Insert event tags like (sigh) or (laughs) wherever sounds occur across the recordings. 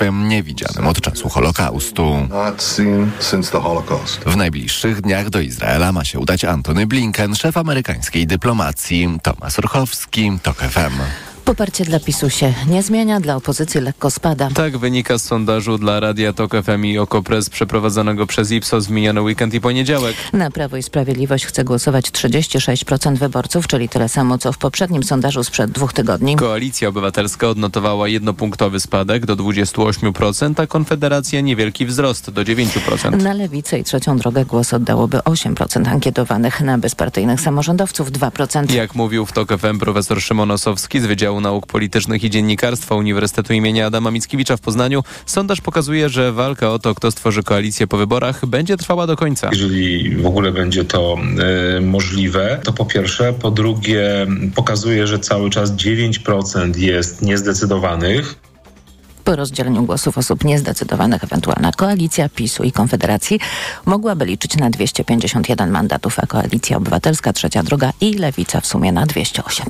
państwem niewidzianym od czasu Holokaustu. W najbliższych dniach do Izraela ma się udać Antony Blinken, szef amerykańskiej dyplomacji. Tomasz Orchowski, TOK FM. Poparcie dla PiSu się nie zmienia, dla opozycji lekko spada. Tak wynika z sondażu dla Radia Tok FM i Okopres przeprowadzonego przez Ipsos w miniony weekend i poniedziałek. Na Prawo i Sprawiedliwość chce głosować 36% wyborców, czyli tyle samo co w poprzednim sondażu sprzed dwóch tygodni. Koalicja Obywatelska odnotowała jednopunktowy spadek do 28%, a Konfederacja niewielki wzrost do 9%. Na Lewicę i Trzecią Drogę głos oddałoby 8% ankietowanych, na bezpartyjnych samorządowców 2%. Jak mówił w Tok FM profesor Szymon Osowski z Wydziału Nauk Politycznych i Dziennikarstwa Uniwersytetu imienia Adama Mickiewicza w Poznaniu, sondaż pokazuje, że walka o to, kto stworzy koalicję po wyborach, będzie trwała do końca. Jeżeli w ogóle będzie to y, możliwe, to po pierwsze. Po drugie, pokazuje, że cały czas 9% jest niezdecydowanych. Po rozdzieleniu głosów osób niezdecydowanych ewentualna koalicja PiSu i Konfederacji mogłaby liczyć na 251 mandatów, a Koalicja Obywatelska, Trzecia Droga i Lewica w sumie na 208.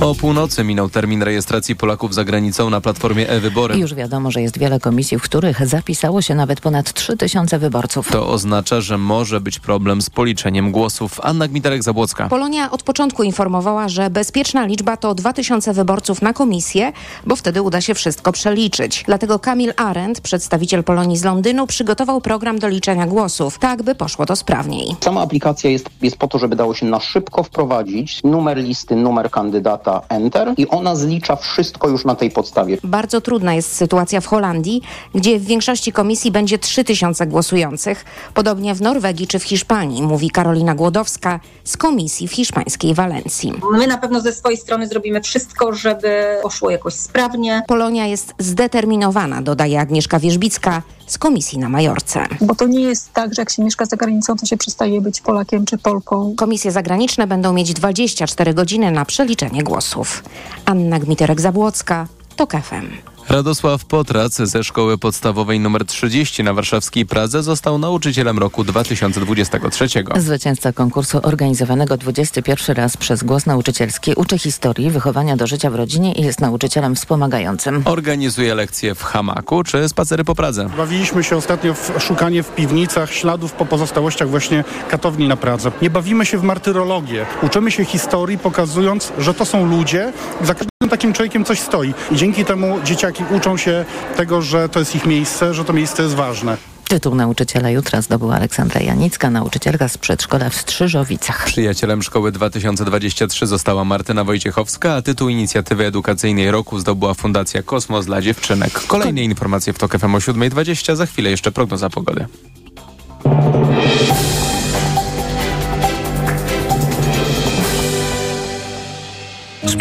O północy minął termin rejestracji Polaków za granicą na platformie e-wybory. Już wiadomo, że jest wiele komisji, w których zapisało się nawet ponad 3000 wyborców. To oznacza, że może być problem z policzeniem głosów. Anna Gmiterek-Zabłocka. Polonia od początku informowała, że bezpieczna liczba to 2000 wyborców na komisję, bo wtedy uda się wszystko przeliczyć. Dlatego Kamil Arendt, przedstawiciel Polonii z Londynu, przygotował program do liczenia głosów, tak by poszło to sprawniej. Sama aplikacja jest, jest po to, żeby dało się na szybko wprowadzić numer listy, numer kandydata, enter i ona zlicza wszystko już na tej podstawie. Bardzo trudna jest sytuacja w Holandii, gdzie w większości komisji będzie 3000 głosujących. Podobnie w Norwegii czy w Hiszpanii, mówi Karolina Głodowska z komisji w hiszpańskiej Walencji. My na pewno ze swojej strony zrobimy wszystko, żeby poszło jakoś sprawnie. Polonia jest zdeterminowana, dodaje Agnieszka Wierzbicka z komisji na Majorce. Bo to nie jest tak, że jak się mieszka za granicą, to się przestaje być Polakiem czy Polką. Komisje zagraniczne będą mieć 24 godziny na przeliczenie głosów. Anna Gmiterek-Zabłocka, TOK FM. Radosław Potrac ze szkoły podstawowej nr 30 na warszawskiej Pradze został nauczycielem roku 2023. Zwycięzca konkursu organizowanego 21 raz przez Głos Nauczycielski uczy historii, wychowania do życia w rodzinie i jest nauczycielem wspomagającym. Organizuje lekcje w hamaku czy spacery po Pradze. Bawiliśmy się ostatnio w szukanie w piwnicach śladów po pozostałościach właśnie katowni na Pradze. Nie bawimy się w martyrologię. Uczymy się historii, pokazując, że to są ludzie. Za każdym takim człowiekiem coś stoi. I dzięki temu dzieciaki uczą się tego, że to jest ich miejsce, że to miejsce jest ważne. Tytuł nauczyciela jutra zdobyła Aleksandra Janicka, nauczycielka z przedszkola w Strzyżowicach. Przyjacielem szkoły 2023 została Martyna Wojciechowska, a tytuł inicjatywy edukacyjnej roku zdobyła Fundacja Kosmos dla dziewczynek. Kolejne informacje w TOK FM o 7.20, za chwilę jeszcze prognoza pogody.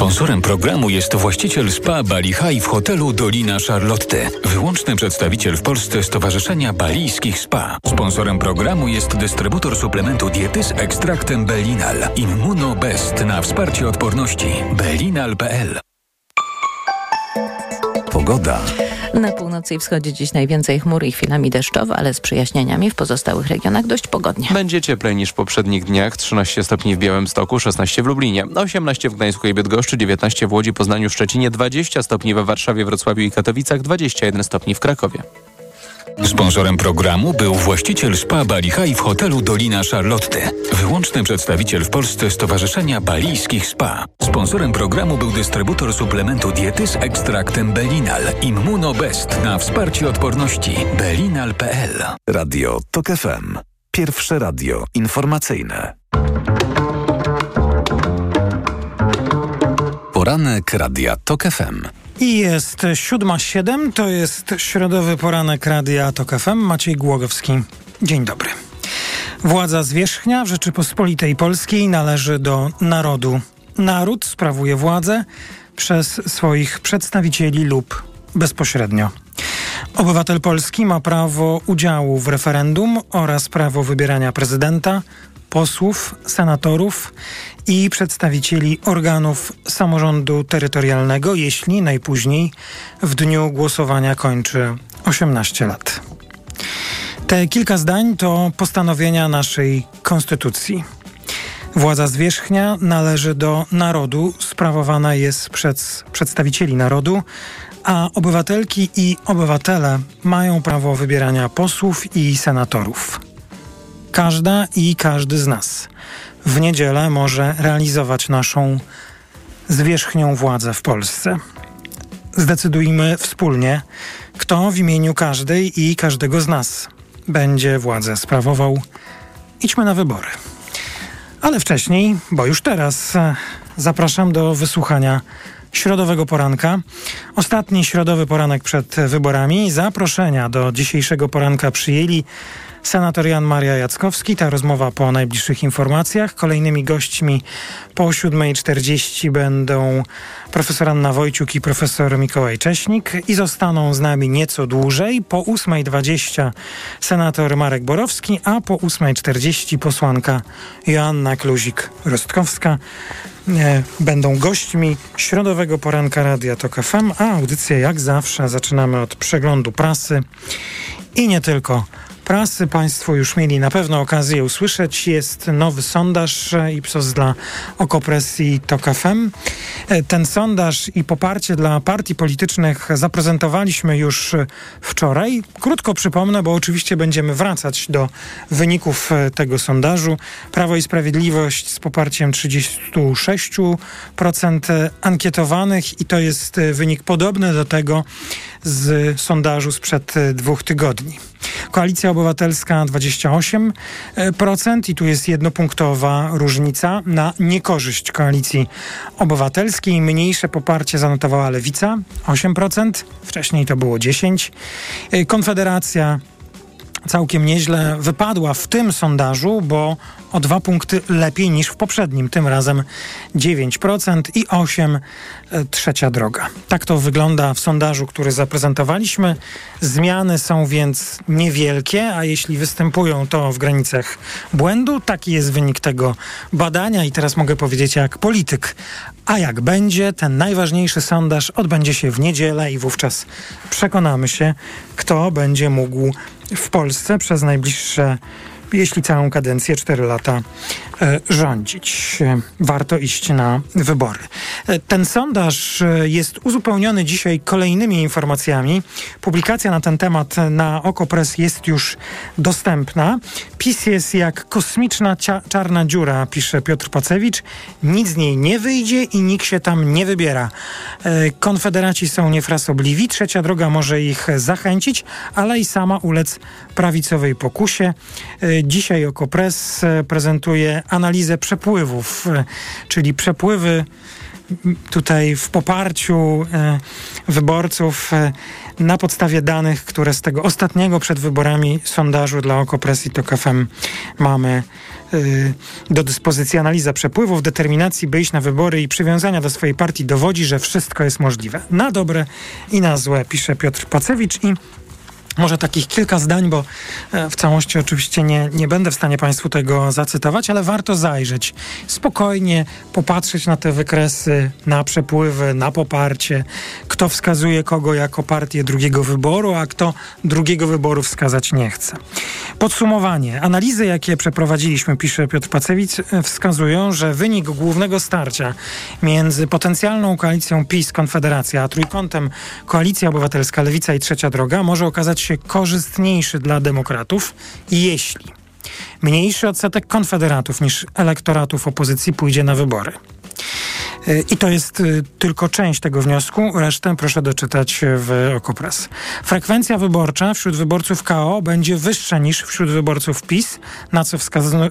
Sponsorem programu jest właściciel spa Bali High w hotelu Dolina Charlotte. Wyłączny przedstawiciel w Polsce Stowarzyszenia Balijskich Spa. Sponsorem programu jest dystrybutor suplementu diety z ekstraktem Belinal. Immuno Best na wsparcie odporności. Belinal.pl Pogoda. Na północy i wschodzie dziś najwięcej chmur i chwilami deszczowo, ale z przyjaśnieniami w pozostałych regionach dość pogodnie. Będzie cieplej niż w poprzednich dniach. 13 stopni w Białymstoku, 16 w Lublinie, 18 w Gdańsku i Bydgoszczy, 19 w Łodzi, Poznaniu, Szczecinie, 20 stopni we Warszawie, Wrocławiu i Katowicach, 21 stopni w Krakowie. Sponsorem programu był właściciel spa Bali High w hotelu Dolina Charlotte. Wyłączny przedstawiciel w Polsce Stowarzyszenia Balijskich Spa. Sponsorem programu był dystrybutor suplementu diety z ekstraktem Belinal. Immuno Best na wsparcie odporności. Belinal.pl Radio TOK FM. Pierwsze radio informacyjne. Poranek Radia TOK FM. Jest 7.07, to jest środowy poranek Radia TOK FM. Maciej Głogowski. Dzień dobry. Władza zwierzchnia w Rzeczypospolitej Polskiej należy do narodu. Naród sprawuje władzę przez swoich przedstawicieli lub bezpośrednio. Obywatel polski ma prawo udziału w referendum oraz prawo wybierania prezydenta, posłów, senatorów i przedstawicieli organów samorządu terytorialnego, jeśli najpóźniej w dniu głosowania kończy 18 lat. Te kilka zdań to postanowienia naszej konstytucji. Władza zwierzchnia należy do narodu, sprawowana jest przez przedstawicieli narodu, a obywatelki i obywatele mają prawo wybierania posłów i senatorów. Każda i każdy z nas w niedzielę może realizować naszą zwierzchnią władzę w Polsce. Zdecydujmy wspólnie, kto w imieniu każdej i każdego z nas będzie władzę sprawował. Idźmy na wybory. Ale wcześniej, bo już teraz, zapraszam do wysłuchania środowego poranka. Ostatni środowy poranek przed wyborami. Zaproszenia do dzisiejszego poranka przyjęli Senator Jan Maria Jackowski. Ta rozmowa po najbliższych informacjach. Kolejnymi gośćmi po 7.40 będą profesor Anna Wojciuk i profesor Mikołaj Cześnik i zostaną z nami nieco dłużej. Po 8.20 senator Marek Borowski, a po 8.40 posłanka Joanna Kluzik-Rostkowska e, będą gośćmi środowego poranka Radia Tok FM, a audycję jak zawsze zaczynamy od przeglądu prasy i nie tylko prasy Państwo już mieli na pewno okazję usłyszeć. Jest nowy sondaż Ipsos dla Okopresji TOK FM. Ten sondaż i poparcie dla partii politycznych zaprezentowaliśmy już wczoraj. Krótko przypomnę, bo oczywiście będziemy wracać do wyników tego sondażu. Prawo i Sprawiedliwość z poparciem 36% ankietowanych i to jest wynik podobny do tego z sondażu sprzed dwóch tygodni. Koalicja Obywatelska 28% i tu jest jednopunktowa różnica na niekorzyść Koalicji Obywatelskiej. Mniejsze poparcie zanotowała Lewica 8%, wcześniej to było 10%. Konfederacja całkiem nieźle wypadła w tym sondażu, bo o dwa punkty lepiej niż w poprzednim, tym razem 9% i 8% e, trzecia droga. Tak to wygląda w sondażu, który zaprezentowaliśmy. Zmiany są więc niewielkie, a jeśli występują, to w granicach błędu. Taki jest wynik tego badania i teraz mogę powiedzieć jak polityk. A jak będzie, ten najważniejszy sondaż odbędzie się w niedzielę i wówczas przekonamy się, kto będzie mógł w Polsce przez najbliższe jeśli całą kadencję 4 lata rządzić. Warto iść na wybory. E, ten sondaż e, jest uzupełniony dzisiaj kolejnymi informacjami. Publikacja na ten temat na Okopres jest już dostępna. PiS jest jak kosmiczna czarna dziura, pisze Piotr Pacewicz. Nic z niej nie wyjdzie i nikt się tam nie wybiera. Konfederaci są niefrasobliwi. Trzecia droga może ich zachęcić, ale i sama ulec prawicowej pokusie. Dzisiaj Okopres e, prezentuje analizę przepływów, e, czyli przepływy tutaj w poparciu e, wyborców na podstawie danych, które z tego ostatniego przed wyborami sondażu dla Okopres i TOK FM mamy do dyspozycji analiza przepływów, determinacji, by iść na wybory i przywiązania do swojej partii dowodzi, że wszystko jest możliwe. Na dobre i na złe, pisze Piotr Pacewicz i może takich kilka zdań, bo e, w całości oczywiście nie, nie będę w stanie Państwu tego zacytować, ale warto zajrzeć, spokojnie popatrzeć na te wykresy, na przepływy, na poparcie, kto wskazuje kogo jako partię drugiego wyboru, a kto drugiego wyboru wskazać nie chce. Podsumowanie. Analizy, jakie przeprowadziliśmy, pisze Piotr Pacewicz, e, wskazują, że wynik głównego starcia między potencjalną koalicją PiS, Konfederacja, a trójkątem Koalicja Obywatelska, Lewica i Trzecia Droga może okazać się korzystniejszy dla demokratów, jeśli mniejszy odsetek konfederatów niż elektoratów opozycji pójdzie na wybory. I to jest y, tylko część tego wniosku. Resztę proszę doczytać w Okopres. Frekwencja wyborcza wśród wyborców KO będzie wyższa niż wśród wyborców PiS, na co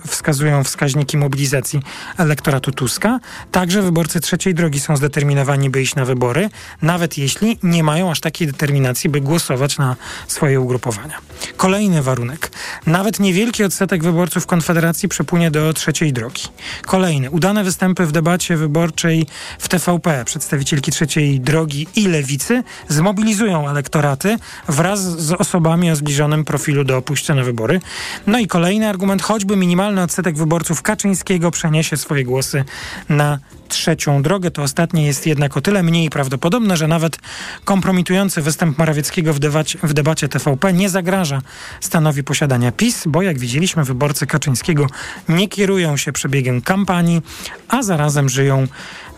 wskazują wskaźniki mobilizacji elektoratu Tuska. Także wyborcy trzeciej drogi są zdeterminowani, by iść na wybory, nawet jeśli nie mają aż takiej determinacji, by głosować na swoje ugrupowania. Kolejny warunek. Nawet niewielki odsetek wyborców Konfederacji przepłynie do trzeciej drogi. Kolejny. Udane występy w debacie wyborczej w TVP przedstawicielki trzeciej drogi i lewicy zmobilizują elektoraty wraz z osobami o zbliżonym profilu do pójścia na wybory. No i kolejny argument, choćby minimalny odsetek wyborców Kaczyńskiego przeniesie swoje głosy na trzecią drogę. To ostatnie jest jednak o tyle mniej prawdopodobne, że nawet kompromitujący występ Morawieckiego w, debacie, w debacie TVP nie zagraża stanowi posiadania PiS, bo jak widzieliśmy, wyborcy Kaczyńskiego nie kierują się przebiegiem kampanii, a zarazem żyją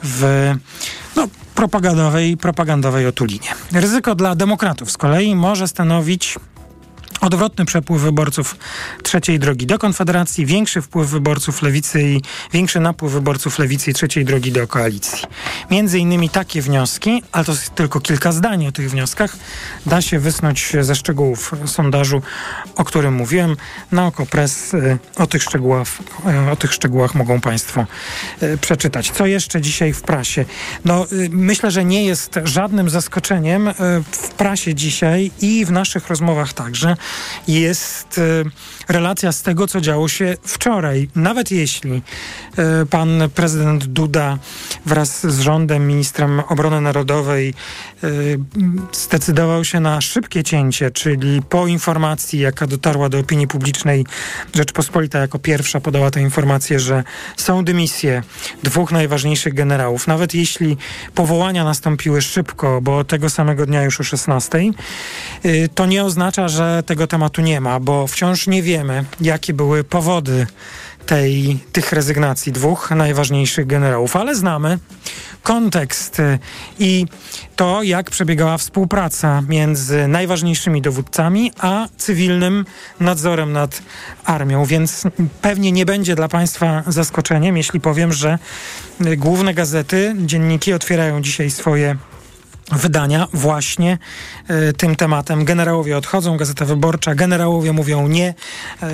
w no, propagandowej, propagandowej otulinie. Ryzyko dla demokratów z kolei może stanowić odwrotny przepływ wyborców trzeciej drogi do Konfederacji, większy wpływ wyborców lewicy i większy napływ wyborców lewicy i trzeciej drogi do koalicji. Między innymi takie wnioski, ale to jest tylko kilka zdań o tych wnioskach, da się wysnuć ze szczegółów sondażu, o którym mówiłem. Na oko press y, o tych szczegółach, y, o tych szczegółach mogą Państwo y, przeczytać. Co jeszcze dzisiaj w prasie? No, myślę, że nie jest żadnym zaskoczeniem w prasie dzisiaj i w naszych rozmowach także, jest e, relacja z tego, co działo się wczoraj. Nawet jeśli e, pan prezydent Duda wraz z rządem, ministrem obrony narodowej e, zdecydował się na szybkie cięcie, czyli po informacji, jaka dotarła do opinii publicznej, Rzeczpospolita jako pierwsza podała tę informację, że są dymisje dwóch najważniejszych generałów. Nawet jeśli powołania nastąpiły szybko, bo tego samego dnia już o 16, to nie oznacza, że tego tematu nie ma, bo wciąż nie wiemy, jakie były powody tej, tych rezygnacji dwóch najważniejszych generałów, ale znamy kontekst y, i to, jak przebiegała współpraca między najważniejszymi dowódcami a cywilnym nadzorem nad armią. Więc pewnie nie będzie dla Państwa zaskoczeniem, jeśli powiem, że y, główne gazety, dzienniki otwierają dzisiaj swoje wydania właśnie y, tym tematem. Generałowie odchodzą, Gazeta Wyborcza, generałowie mówią nie, y,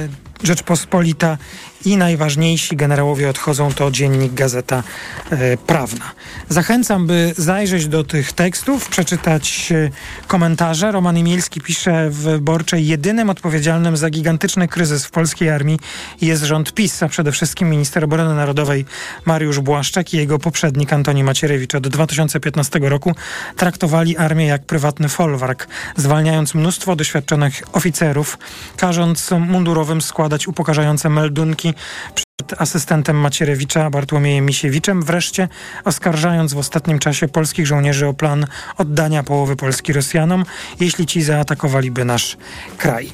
Rzeczpospolita i najważniejsi generałowie odchodzą to dziennik Gazeta e, Prawna. Zachęcam, by zajrzeć do tych tekstów, przeczytać e, komentarze. Roman Imielski pisze w Wyborczej, jedynym odpowiedzialnym za gigantyczny kryzys w polskiej armii jest rząd PiS, a przede wszystkim minister obrony narodowej Mariusz Błaszczak i jego poprzednik Antoni Macierewicz. Od 2015 roku traktowali armię jak prywatny folwark, zwalniając mnóstwo doświadczonych oficerów, każąc mundurowym składać upokarzające meldunki przed asystentem Macierewicza, Bartłomiejem Misiewiczem, wreszcie oskarżając w ostatnim czasie polskich żołnierzy o plan oddania połowy Polski Rosjanom, jeśli ci zaatakowaliby nasz kraj.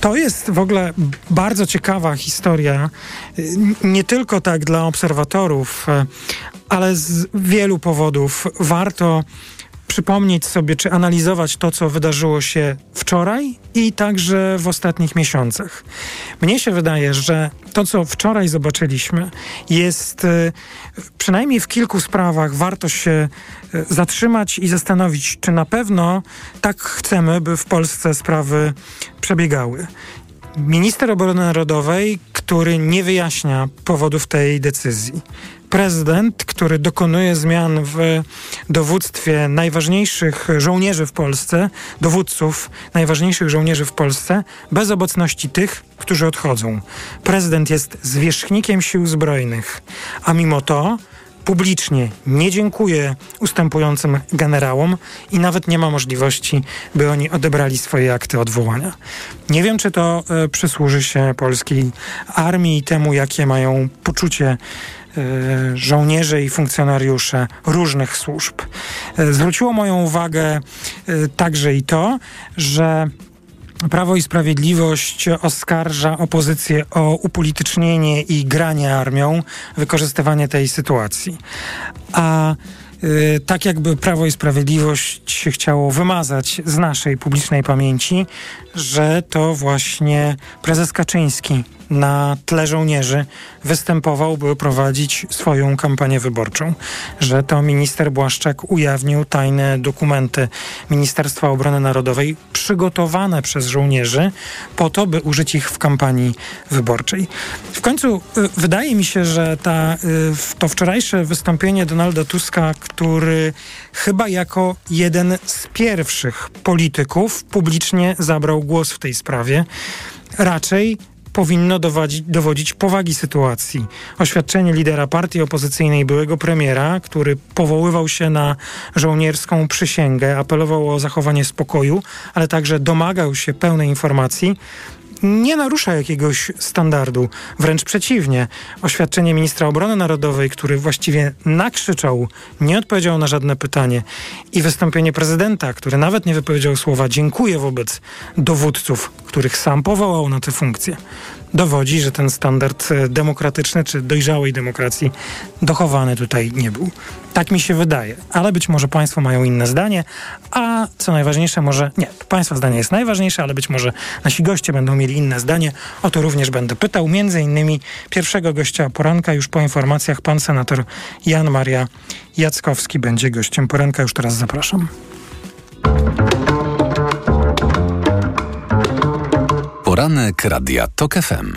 To jest w ogóle bardzo ciekawa historia, nie tylko tak dla obserwatorów, ale z wielu powodów warto przypomnieć sobie, czy analizować to, co wydarzyło się wczoraj i także w ostatnich miesiącach. Mnie się wydaje, że to, co wczoraj zobaczyliśmy, jest e, przynajmniej w kilku sprawach warto się e, zatrzymać i zastanowić, czy na pewno tak chcemy, by w Polsce sprawy przebiegały. Minister obrony narodowej, który nie wyjaśnia powodów tej decyzji prezydent, który dokonuje zmian w dowództwie najważniejszych żołnierzy w Polsce, dowódców najważniejszych żołnierzy w Polsce, bez obecności tych, którzy odchodzą. Prezydent jest zwierzchnikiem sił zbrojnych, a mimo to publicznie nie dziękuję ustępującym generałom i nawet nie ma możliwości, by oni odebrali swoje akty odwołania. Nie wiem, czy to y, przysłuży się polskiej armii i temu, jakie mają poczucie żołnierze i funkcjonariusze różnych służb. E, zwróciło moją uwagę e, także i to, że Prawo i Sprawiedliwość oskarża opozycję o upolitycznienie i granie armią, wykorzystywanie tej sytuacji. A tak jakby Prawo i Sprawiedliwość chciało wymazać z naszej publicznej pamięci, że to właśnie prezes Kaczyński na tle żołnierzy występował, by prowadzić swoją kampanię wyborczą. Że to minister Błaszczak ujawnił tajne dokumenty Ministerstwa Obrony Narodowej przygotowane przez żołnierzy po to, by użyć ich w kampanii wyborczej. W końcu y, wydaje mi się, że ta, y, to wczorajsze wystąpienie Donalda Tuska, który chyba jako jeden z pierwszych polityków publicznie zabrał głos w tej sprawie, raczej powinno dowodzić, dowodzić powagi sytuacji. Oświadczenie lidera partii opozycyjnej, byłego premiera, który powoływał się na żołnierską przysięgę, apelował o zachowanie spokoju, ale także domagał się pełnej informacji, nie narusza jakiegoś standardu. Wręcz przeciwnie. Oświadczenie ministra obrony narodowej, który właściwie nakrzyczał, nie odpowiedział na żadne pytanie i wystąpienie prezydenta, który nawet nie wypowiedział słowa dziękuję wobec dowódców, których sam powołał na tę funkcję. Dowodzi, że ten standard e, demokratyczny czy dojrzałej demokracji dochowany tutaj nie był. Tak mi się wydaje, ale być może Państwo mają inne zdanie, a co najważniejsze, może nie, Państwa zdanie jest najważniejsze, ale być może nasi goście będą mieli inne zdanie. O to również będę pytał. Między innymi pierwszego gościa poranka, już po informacjach, pan senator Jan Maria Jackowski będzie gościem poranka. Już teraz zapraszam. Poranek Radia TOK FM.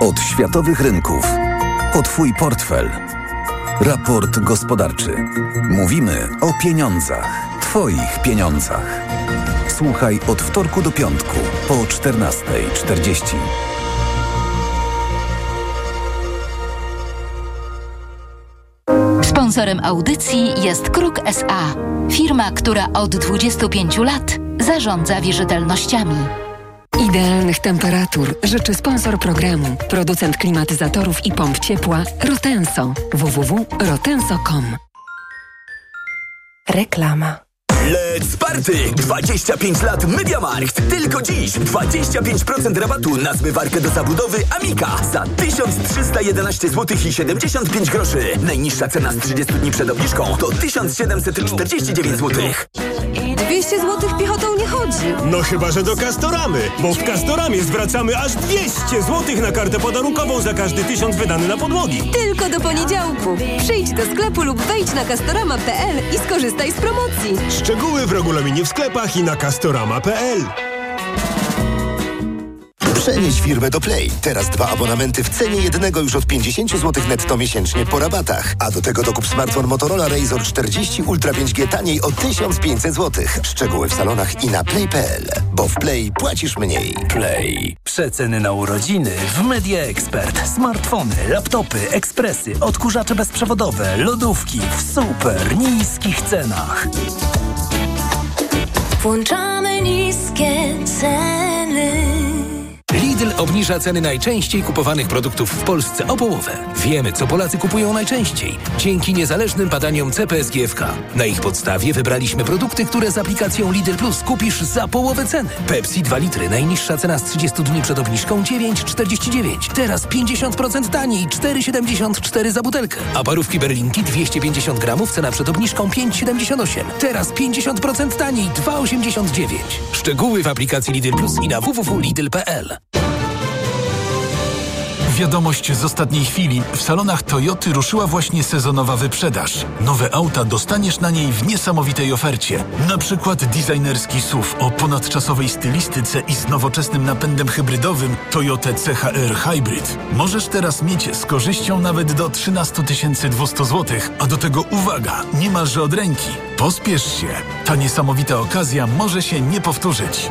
Od światowych rynków po Twój portfel. Raport gospodarczy. Mówimy o pieniądzach. Twoich pieniądzach. Słuchaj od wtorku do piątku po 14.40. Sponsorem audycji jest Kruk SA. Firma, która od 25 lat zarządza wierzytelnościami. Idealnych temperatur życzy sponsor programu, producent klimatyzatorów i pomp ciepła Rotenso. www.rotenso.com Reklama. Let's Party! 25 lat MediaMarkt. Tylko dziś 25% rabatu na zmywarkę do zabudowy Amika za 1311 zł i 75 groszy. Najniższa cena z 30 dni przed obniżką to 1749 zł. 200 zł piechotą nie chodzi. No chyba, że do Castoramy, bo w Castoramie zwracamy aż 200 zł na kartę podarunkową za każdy tysiąc wydany na podłogi. Tylko do poniedziałku. Przyjdź do sklepu lub wejdź na castorama.pl i skorzystaj z promocji. Szczegóły w regulaminie w sklepach i na castorama.pl. Przenieś firmę do Play. Teraz dwa abonamenty w cenie jednego już od 50 zł netto miesięcznie po rabatach. A do tego dokup smartfon Motorola Razr 40 Ultra 5G taniej o 1500 zł. Szczegóły w salonach i na play.pl. Bo w Play płacisz mniej. Play. Przeceny na urodziny w Media Expert. Smartfony, laptopy, ekspresy, odkurzacze bezprzewodowe, lodówki w super niskich cenach. Włączamy niskie ceny. Lidl obniża ceny najczęściej kupowanych produktów w Polsce o połowę. Wiemy, co Polacy kupują najczęściej. Dzięki niezależnym badaniom CPSGFK. Na ich podstawie wybraliśmy produkty, które z aplikacją Lidl Plus kupisz za połowę ceny. Pepsi 2 litry, najniższa cena z 30 dni przed obniżką 9,49. Teraz 50% taniej, 4,74 za butelkę. A parówki berlinki 250 gramów, cena przed obniżką 5,78. Teraz 50% taniej, 2,89. Szczegóły w aplikacji Lidl Plus i na www.lidl.pl. Wiadomość z ostatniej chwili. W salonach Toyoty ruszyła właśnie sezonowa wyprzedaż. Nowe auta dostaniesz na niej w niesamowitej ofercie. Na przykład designerski SUV o ponadczasowej stylistyce i z nowoczesnym napędem hybrydowym Toyota CHR Hybrid. Możesz teraz mieć z korzyścią nawet do 13 200 zł, a do tego uwaga, niemalże od ręki. Pospiesz się. Ta niesamowita okazja może się nie powtórzyć.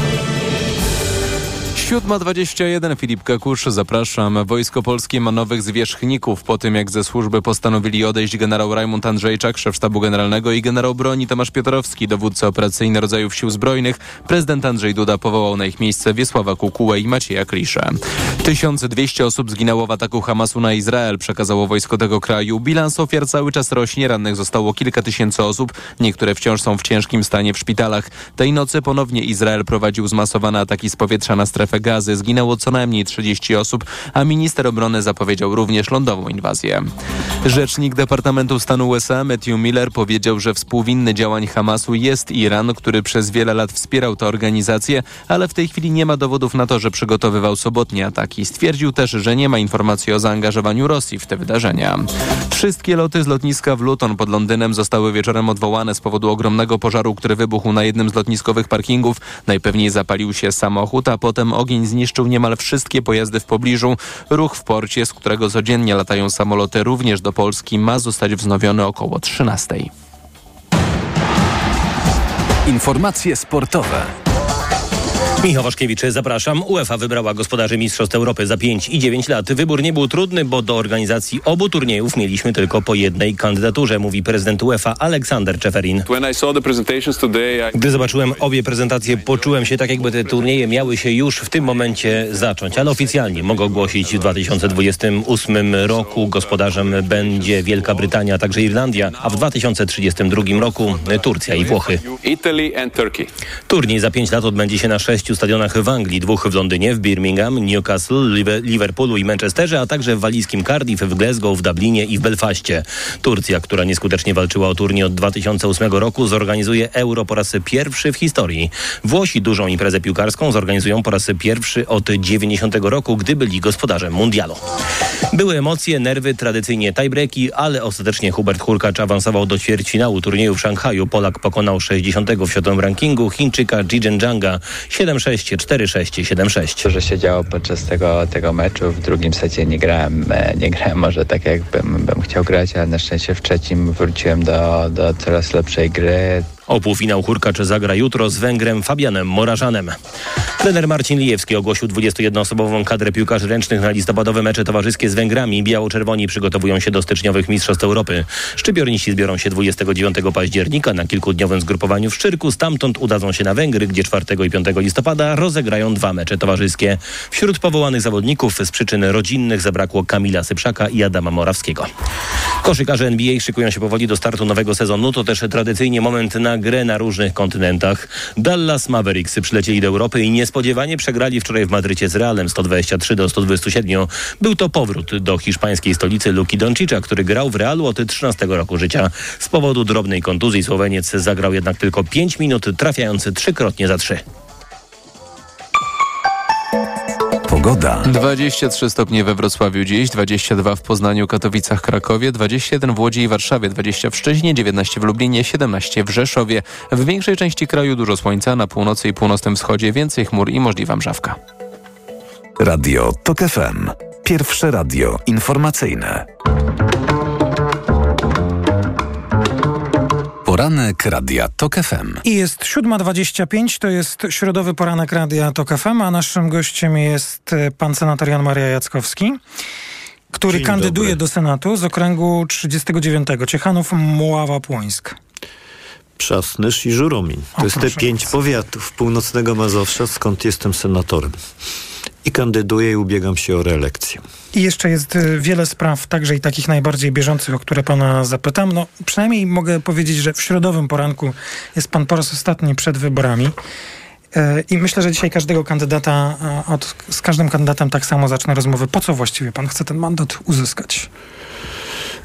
7.21 Filip Kakusz, zapraszam. Wojsko Polskie ma nowych zwierzchników po tym, jak ze służby postanowili odejść generał Rajmund Andrzejczak, szef sztabu generalnego i generał broni Tomasz Piotrowski, dowódca operacyjny rodzajów sił zbrojnych. Prezydent Andrzej Duda powołał na ich miejsce Wiesława Kukułę i Macieja Kliszę. 1200 osób zginęło w ataku Hamasu na Izrael, przekazało wojsko tego kraju. Bilans ofiar cały czas rośnie, rannych zostało kilka tysięcy osób. Niektóre wciąż są w ciężkim stanie w szpitalach. Tej nocy ponownie Izrael prowadził zmasowane ataki z powietrza na strefę gazy. Zginęło co najmniej 30 osób, a minister obrony zapowiedział również lądową inwazję. Rzecznik Departamentu Stanu USA Matthew Miller powiedział, że współwinny działań Hamasu jest Iran, który przez wiele lat wspierał tę organizację, ale w tej chwili nie ma dowodów na to, że przygotowywał sobotnie ataki. Stwierdził też, że nie ma informacji o zaangażowaniu Rosji w te wydarzenia. Wszystkie loty z lotniska w Luton pod Londynem zostały wieczorem odwołane z powodu ogromnego pożaru, który wybuchł na jednym z lotniskowych parkingów. Najpewniej zapalił się samochód, a potem ogień zniszczył niemal wszystkie pojazdy w pobliżu. Ruch w porcie, z którego codziennie latają samoloty również do Polski, ma zostać wznowiony około 13. Informacje sportowe. Michał Waszkiewicz, zapraszam. UEFA wybrała gospodarzy Mistrzostw Europy za 5 i 9 lat. Wybór nie był trudny, bo do organizacji obu turniejów mieliśmy tylko po jednej kandydaturze, mówi prezydent UEFA Aleksander Czeferin. Gdy zobaczyłem obie prezentacje, poczułem się tak, jakby te turnieje miały się już w tym momencie zacząć, ale oficjalnie mogę ogłosić w 2028 roku gospodarzem będzie Wielka Brytania, także Irlandia, a w 2032 roku Turcja i Włochy. Turniej za 5 lat odbędzie się na sześciu stadionach w Anglii, dwóch w Londynie, w Birmingham, Newcastle, Liverpoolu i Manchesterze, a także w walijskim Cardiff, w Glasgow, w Dublinie i w Belfaście. Turcja, która nieskutecznie walczyła o turniej od 2008 roku, zorganizuje Euro po raz pierwszy w historii. Włosi dużą imprezę piłkarską zorganizują po raz pierwszy od 90 roku, gdy byli gospodarzem mundialu. Były emocje, nerwy, tradycyjnie tiebreaki, ale ostatecznie Hubert Hurkacz awansował do ćwierćfinału turnieju w Szanghaju. Polak pokonał 60 w światowym rankingu Chińczyka Zhijian Zhanga 7-6, 4-6, 7-6. Dużo się działo podczas tego, tego meczu. W drugim secie nie grałem, e, nie grałem może tak, jak bym, bym chciał grać, ale na szczęście w trzecim wróciłem do, do coraz lepszej gry. O półfinał Hurkacz zagra jutro z Węgrem Fabianem Morażanem. Trener Marcin Lijewski ogłosił 21-osobową kadrę piłkarzy ręcznych na listopadowe mecze towarzyskie z Węgrami. Biało-czerwoni przygotowują się do styczniowych Mistrzostw Europy. Szczypiorniści zbiorą się 29 października na kilkudniowym zgrupowaniu w Szczyrku. Stamtąd udadzą się na Węgry, gdzie 4 i 5 listopada rozegrają dwa mecze towarzyskie. Wśród powołanych zawodników z przyczyn rodzinnych zabrakło Kamila Sypszaka i Adama Morawskiego. Koszykarze NBA szykują się powoli do startu nowego sezonu. To też tradycyjnie moment na grę na różnych kontynentach. Dallas Mavericks przylecieli do Europy i niespodziewanie przegrali wczoraj w Madrycie z Realem 123 do 127. Był to powrót do hiszpańskiej stolicy Luki Doncicza, który grał w Realu od 13 roku życia. Z powodu drobnej kontuzji Słoweniec zagrał jednak tylko 5 minut, trafiając trzykrotnie za trzy. Pogoda. 23 stopnie we Wrocławiu dziś, 22 w Poznaniu, Katowicach, Krakowie, 21 w Łodzi i Warszawie, 20 w Szczecinie, 19 w Lublinie, 17 w Rzeszowie. W większej części kraju dużo słońca, na północy i północnym wschodzie więcej chmur i możliwa mrzawka. Radio TOK FM. Pierwsze radio informacyjne. Poranek Radia TOK FM. I jest 7.25, to jest środowy poranek Radia TOK FM, a naszym gościem jest e, pan senator Jan Maria Jackowski, który Dzień kandyduje dobry. do Senatu z okręgu 39 Ciechanów Muława Płońsk. Przasnysz i Żuromin. To O, jest te pięć powiatów północnego Mazowsza, skąd jestem senatorem. I kandyduję i ubiegam się o reelekcję. I jeszcze jest e, wiele spraw, także i takich najbardziej bieżących, o które pana zapytam. No, przynajmniej mogę powiedzieć, że w środowym poranku jest pan po raz ostatni przed wyborami. E, I myślę, że dzisiaj każdego kandydata, od, z każdym kandydatem tak samo zacznę rozmowę. Po co właściwie pan chce ten mandat uzyskać?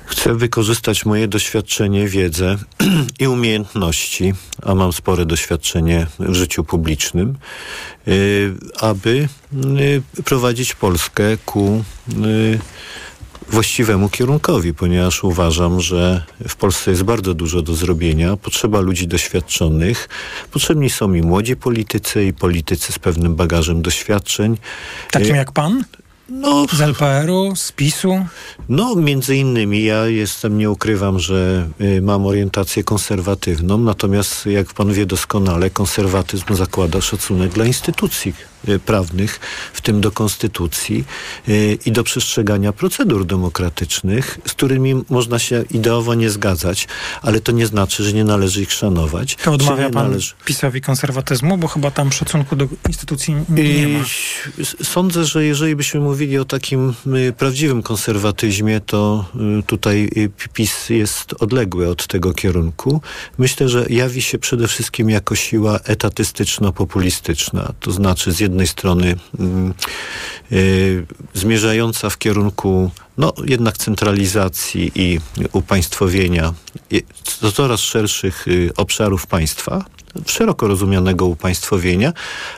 Chcę wykorzystać moje doświadczenie, wiedzę (clears throat) i umiejętności, a mam spore doświadczenie w życiu publicznym, y, aby y, prowadzić Polskę ku y, właściwemu kierunkowi, ponieważ uważam, że w Polsce jest bardzo dużo do zrobienia. Potrzeba ludzi doświadczonych. Potrzebni są i młodzi politycy, i politycy z pewnym bagażem doświadczeń. Takim jak pan? No, z LPR-u, z PiSu? No, między innymi. Ja jestem, nie ukrywam, że y, mam orientację konserwatywną, natomiast jak pan wie doskonale, konserwatyzm zakłada szacunek dla instytucji prawnych, w tym do konstytucji y, i do przestrzegania procedur demokratycznych, z którymi można się ideowo nie zgadzać, ale to nie znaczy, że nie należy ich szanować. To odmawia pan należy- PiSowi konserwatyzmu, bo chyba tam szacunku do instytucji nie ma. I Sądzę, że jeżeli byśmy mówili o takim y, prawdziwym konserwatyzmie, to y, tutaj y, PiS jest odległy od tego kierunku. Myślę, że jawi się przede wszystkim jako siła etatystyczno-populistyczna. To znaczy z jednej strony mm, y, zmierzająca w kierunku no, jednak centralizacji i upaństwowienia do coraz szerszych y, obszarów państwa, szeroko rozumianego upaństwowienia,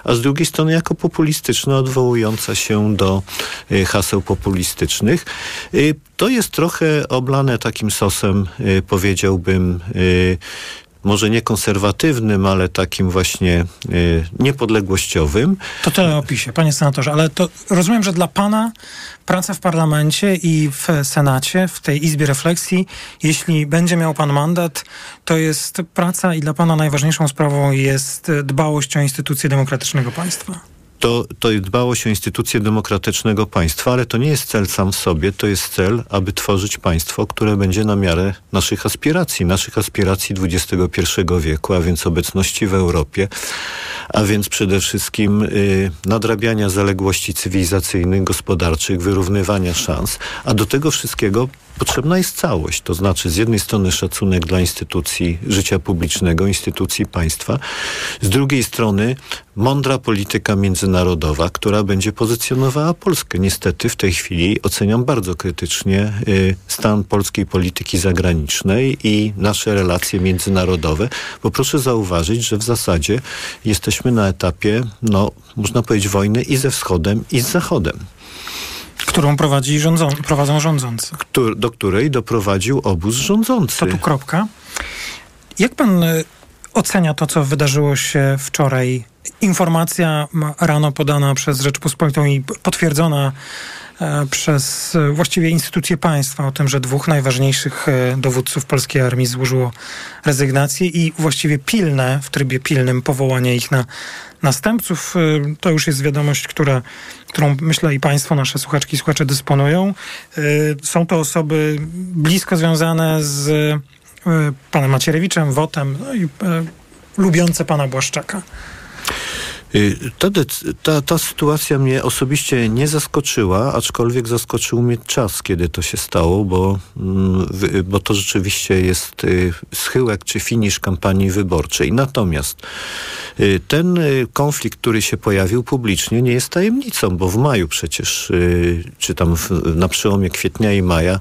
a z drugiej strony jako populistyczna, odwołująca się do y, haseł populistycznych. To jest trochę oblane takim sosem, powiedziałbym, może nie konserwatywnym, ale takim właśnie y, niepodległościowym. To tyle o panie senatorze, ale to rozumiem, że dla pana praca w parlamencie i w Senacie, w tej Izbie Refleksji, jeśli będzie miał pan mandat, to jest praca i dla pana najważniejszą sprawą jest dbałość o instytucje demokratycznego państwa to, to dbałość o instytucje demokratycznego państwa, ale to nie jest cel sam w sobie, to jest cel, aby tworzyć państwo, które będzie na miarę naszych aspiracji, naszych aspiracji XXI wieku, a więc obecności w Europie, a więc przede wszystkim y, nadrabiania zaległości cywilizacyjnych, gospodarczych, wyrównywania szans, a do tego wszystkiego potrzebna jest całość. To znaczy z jednej strony szacunek dla instytucji życia publicznego, instytucji państwa, z drugiej strony mądra polityka międzynarodowa, która będzie pozycjonowała Polskę. Niestety w tej chwili oceniam bardzo krytycznie y, stan polskiej polityki zagranicznej i nasze relacje międzynarodowe, bo proszę zauważyć, że w zasadzie jesteśmy na etapie, no, można powiedzieć, wojny i ze wschodem, i z zachodem którą prowadzi rządzą, prowadzą rządzący. Któr, do której doprowadził obóz rządzący. To tu kropka. Jak pan y, ocenia to, co wydarzyło się wczoraj? Informacja rano podana przez Rzeczpospolitą i potwierdzona e, przez e, właściwie instytucje państwa o tym, że dwóch najważniejszych e, dowódców polskiej armii złożyło rezygnację i właściwie pilne, w trybie pilnym powołanie ich na następców. To już jest wiadomość, która, którą myślę i państwo, nasze słuchaczki i słuchacze dysponują. Są to osoby blisko związane z panem Macierewiczem, Wotem no i lubiące pana Błaszczaka. Y, ta, ta, ta sytuacja mnie osobiście nie zaskoczyła, aczkolwiek zaskoczył mnie czas, kiedy to się stało, bo, mm, bo to rzeczywiście jest y, schyłek czy finisz kampanii wyborczej. Natomiast y, ten konflikt, który się pojawił publicznie, nie jest tajemnicą, bo w maju przecież, czy tam na przełomie kwietnia i maja,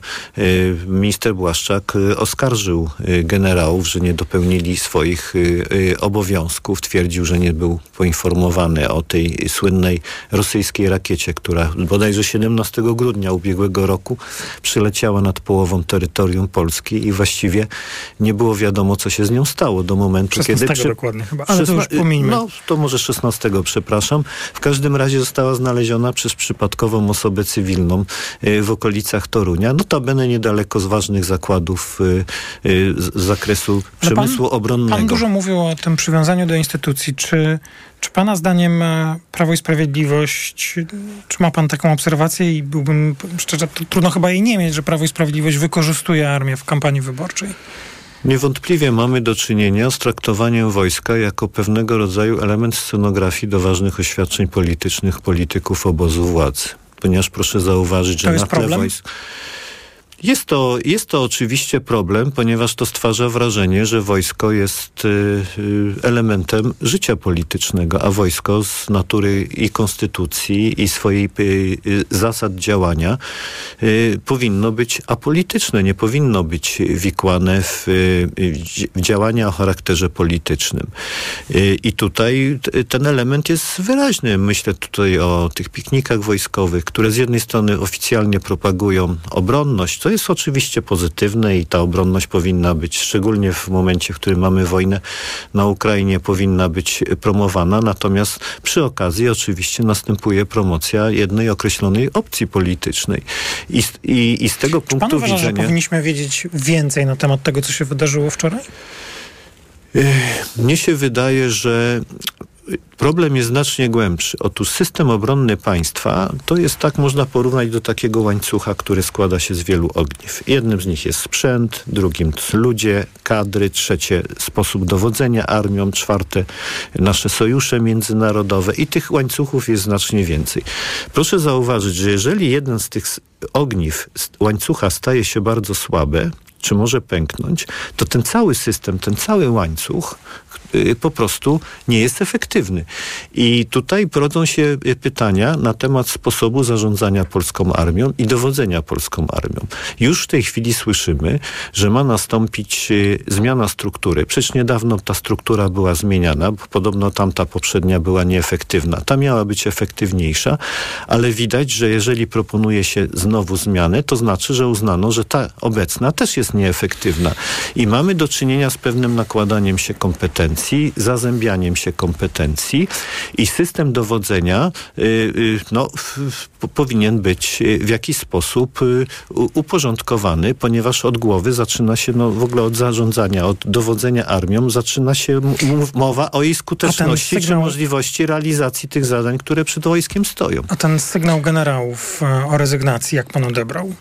minister Błaszczak oskarżył generałów, że nie dopełnili swoich obowiązków. Twierdził, że nie był poinformowany poinformowany o tej słynnej rosyjskiej rakiecie, która bodajże 17 grudnia ubiegłego roku przyleciała nad połową terytorium Polski i właściwie nie było wiadomo, co się z nią stało do momentu, 16 kiedy... Przy... dokładnie chyba, ale to już pomijmy. No, to może 16, przepraszam. W każdym razie została znaleziona przez przypadkową osobę cywilną y, w okolicach Torunia, notabene niedaleko z ważnych zakładów y, y, z zakresu przemysłu pan, obronnego. Pan dużo mówił o tym przywiązaniu do instytucji. Czy czy Pana zdaniem e, Prawo i Sprawiedliwość, czy ma Pan taką obserwację i byłbym szczerze, trudno chyba jej nie mieć, że Prawo i Sprawiedliwość wykorzystuje armię w kampanii wyborczej? Niewątpliwie mamy do czynienia z traktowaniem wojska jako pewnego rodzaju element scenografii do ważnych oświadczeń politycznych polityków obozu władzy. Ponieważ proszę zauważyć, że na tle wojsk... Jest to, jest to oczywiście problem, ponieważ to stwarza wrażenie, że wojsko jest y, y, elementem życia politycznego, a wojsko z natury i konstytucji i swojej y, zasad działania powinno być apolityczne, nie powinno być wikłane w, w działania o charakterze politycznym. I tutaj ten element jest wyraźny. Myślę tutaj o tych piknikach wojskowych, które z jednej strony oficjalnie propagują obronność, co jest oczywiście pozytywne i ta obronność powinna być, szczególnie w momencie, w którym mamy wojnę na Ukrainie, powinna być promowana. Natomiast przy okazji oczywiście następuje promocja jednej określonej opcji politycznej. I, i, i z tego Czy punktu pan uważa, widzenia... powinniśmy wiedzieć więcej na temat tego, co się wydarzyło wczoraj? Mnie się wydaje, że Problem jest znacznie głębszy. Otóż system obronny państwa to jest tak, można porównać do takiego łańcucha, który składa się z wielu ogniw. Jednym z nich jest sprzęt, drugim ludzie, kadry, trzecie sposób dowodzenia armią, czwarte nasze sojusze międzynarodowe i tych łańcuchów jest znacznie więcej. Proszę zauważyć, że jeżeli jeden z tych ogniw łańcucha staje się bardzo słabe, czy może pęknąć, to ten cały system, ten cały łańcuch po prostu nie jest efektywny. I tutaj rodzą się y, pytania na temat sposobu zarządzania polską armią i dowodzenia polską armią. Już w tej chwili słyszymy, że ma nastąpić y, zmiana struktury. Przecież niedawno ta struktura była zmieniana, bo podobno tamta poprzednia była nieefektywna. Ta miała być efektywniejsza, ale widać, że jeżeli proponuje się znowu zmianę, to znaczy, że uznano, że ta obecna też jest nieefektywna. I mamy do czynienia z pewnym nakładaniem się kompetencji, zazębianiem się kompetencji i system dowodzenia y, y, no, powinien być w jakiś sposób uporządkowany, ponieważ od głowy zaczyna się no, w ogóle od zarządzania, od dowodzenia armią, zaczyna się mowa o jej skuteczności sygnał... czy możliwości realizacji tych zadań, które przed wojskiem stoją. A ten sygnał generałów e, o rezygnacji, jak pan odebrał?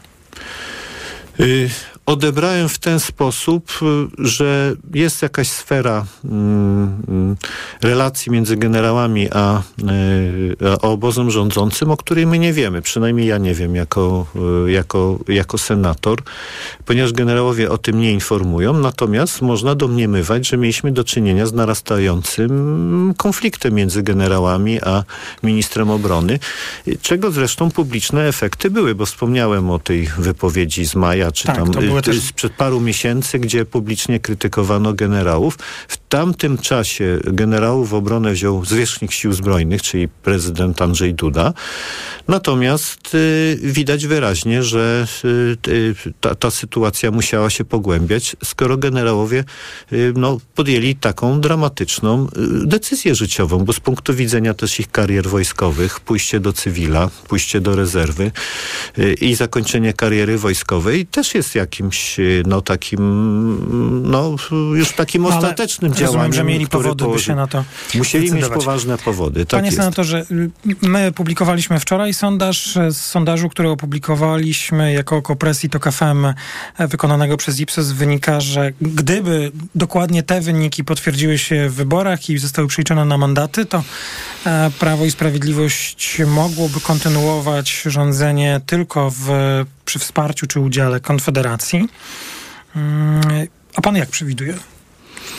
Odebrałem w ten sposób, y, że jest jakaś sfera mm, mm, relacji między generałami a, y, a obozem rządzącym, o której my nie wiemy. Przynajmniej ja nie wiem jako, y, jako, jako senator, ponieważ generałowie o tym nie informują. Natomiast można domniemywać, że mieliśmy do czynienia z narastającym konfliktem między generałami a ministrem obrony, czego zresztą publiczne efekty były, bo wspomniałem o tej wypowiedzi z maja, czy tak, tam też... sprzed paru miesięcy, gdzie publicznie krytykowano generałów. W tamtym czasie generałów w obronę wziął zwierzchnik sił zbrojnych, czyli prezydent Andrzej Duda. Natomiast y, widać wyraźnie, że y, y, ta, ta, sytuacja musiała się pogłębiać, skoro generałowie y, no, podjęli taką dramatyczną y, decyzję życiową, bo z punktu widzenia też ich karier wojskowych, pójście do cywila, pójście do rezerwy y, i zakończenie kariery wojskowej też jest jakimś no takim no już takim no, ostatecznym działaniem. Rozumiem, że mieli powody, by się na to Musieli mieć poważne powody. Tak Panie jest. senatorze, my publikowaliśmy wczoraj sondaż. Z sondażu, który opublikowaliśmy jako Kopresji to KFM wykonanego przez Ipsos wynika, że gdyby dokładnie te wyniki potwierdziły się w wyborach i zostały przeliczone na mandaty, to e, Prawo i Sprawiedliwość mogłoby kontynuować rządzenie tylko w, przy wsparciu czy udziale Konfederacji. Mm, a pan jak przewiduje?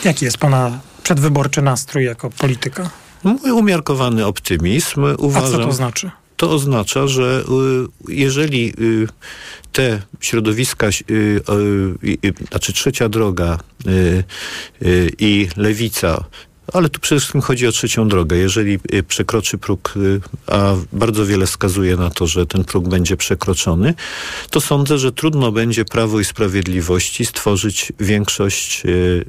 Jaki jest pana przedwyborczy nastrój jako polityka? Mój umiarkowany optymizm. Uważam, A co to znaczy? To oznacza, że y, jeżeli y, te środowiska, y, znaczy trzecia droga i lewica ale tu przede wszystkim chodzi o trzecią drogę. Jeżeli y, przekroczy próg, y, a bardzo wiele wskazuje na to, że ten próg będzie przekroczony, to sądzę, że trudno będzie Prawo i Sprawiedliwości stworzyć większość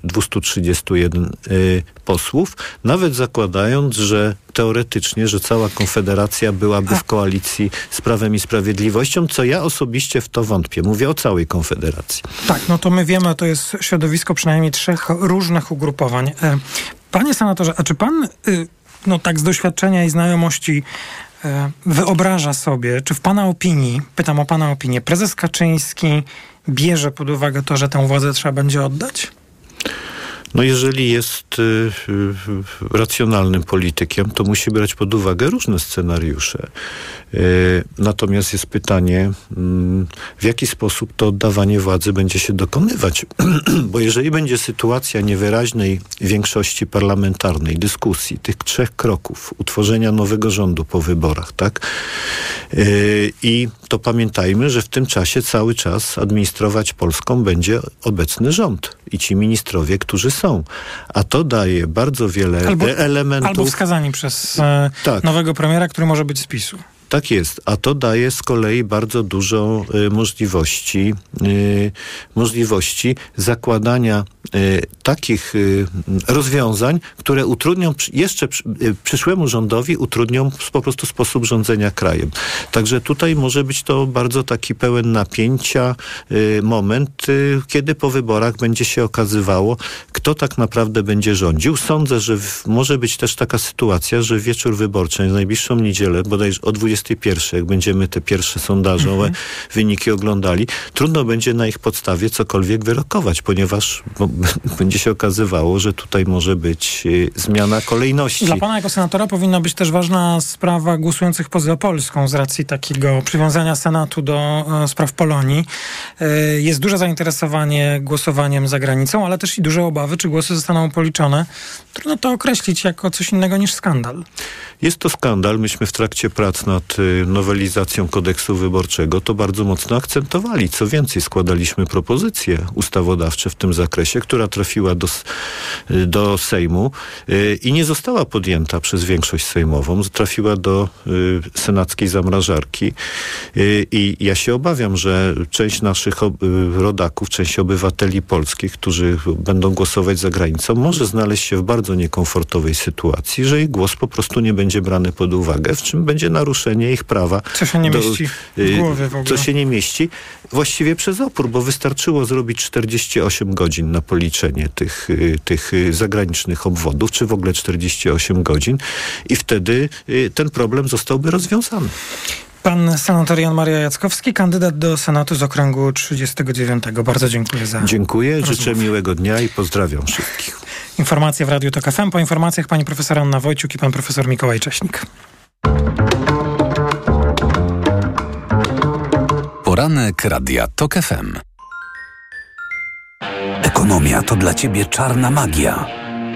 231 y, posłów, nawet zakładając, że teoretycznie, że cała Konfederacja byłaby w koalicji z Prawem i Sprawiedliwością, co ja osobiście w to wątpię. Mówię o całej Konfederacji. Tak, no to my wiemy, to jest środowisko przynajmniej trzech różnych ugrupowań. Panie senatorze, a czy pan, y, no tak z doświadczenia i znajomości, e, wyobraża sobie, czy w pana opinii, pytam o pana opinię, prezes Kaczyński bierze pod uwagę to, że tę władzę trzeba będzie oddać? No jeżeli jest y, y, racjonalnym politykiem, to musi brać pod uwagę różne scenariusze. Y, natomiast jest pytanie, mm, w jaki sposób to oddawanie władzy będzie się dokonywać. (clears throat) Bo jeżeli będzie sytuacja niewyraźnej większości parlamentarnej, dyskusji, tych trzech kroków, utworzenia nowego rządu po wyborach, tak? Y, I to pamiętajmy, że w tym czasie cały czas administrować Polską będzie obecny rząd i ci ministrowie, którzy są. A to daje bardzo wiele albo, elementów. Albo wskazani przez e, tak. nowego premiera, który może być z PiSu. Tak jest, a to daje z kolei bardzo dużo y, możliwości, y, możliwości zakładania y, takich rozwiązań, które utrudnią jeszcze przyszłemu rządowi utrudnią po prostu sposób rządzenia krajem. Także tutaj może być to bardzo taki pełen napięcia moment, kiedy po wyborach będzie się okazywało, kto tak naprawdę będzie rządził. Sądzę, że w, może być też taka sytuacja, że wieczór wyborczy, w najbliższą niedzielę, bodajże o 20 21, jak będziemy te pierwsze sondażowe mhm. (laughs) wyniki oglądali, trudno będzie na ich podstawie cokolwiek wyrokować, ponieważ bo, (laughs) będzie się okazywało, że tutaj może być y, zmiana kolejności. Dla pana jako senatora powinna być też ważna sprawa głosujących poza Polską z racji takiego przywiązania Senatu do e, spraw Polonii. E, jest duże zainteresowanie głosowaniem za granicą, ale też i duże obawy, czy głosy zostaną policzone, trudno to określić jako coś innego niż skandal. Jest to skandal. Myśmy w trakcie prac nad y, nowelizacją kodeksu wyborczego to bardzo mocno akcentowali. Co więcej, składaliśmy propozycje ustawodawcze w tym zakresie, która trafiła do, y, do Sejmu y, i nie została podjęta przez większość sejmową. Trafiła do senackiej zamrażarki i ja się obawiam, że część naszych rodaków, część obywateli polskich, którzy będą głosować za granicą, może znaleźć się w bardzo niekomfortowej sytuacji, że ich głos po prostu nie będzie brany pod uwagę, w czym będzie naruszenie ich prawa. Co się nie do, mieści w y, głowie w ogóle. Co się nie mieści. Właściwie przez opór, bo wystarczyło zrobić 48 godzin na policzenie tych, y, tych y, zagranicznych obwodów, czy w ogóle 48 godzin i wtedy ten problem zostałby rozwiązany. Pan senator Jan Maria Jackowski, kandydat do Senatu z okręgu 39. Bardzo dziękuję za Dziękuję, rozmowę. życzę miłego dnia i pozdrawiam wszystkich. Informacje w Radiu TOK FM. Po informacjach pani profesor Anna Wojciuk i pan profesor Mikołaj Cześnik. Poranek Radia TOK FM. Ekonomia to dla ciebie czarna magia.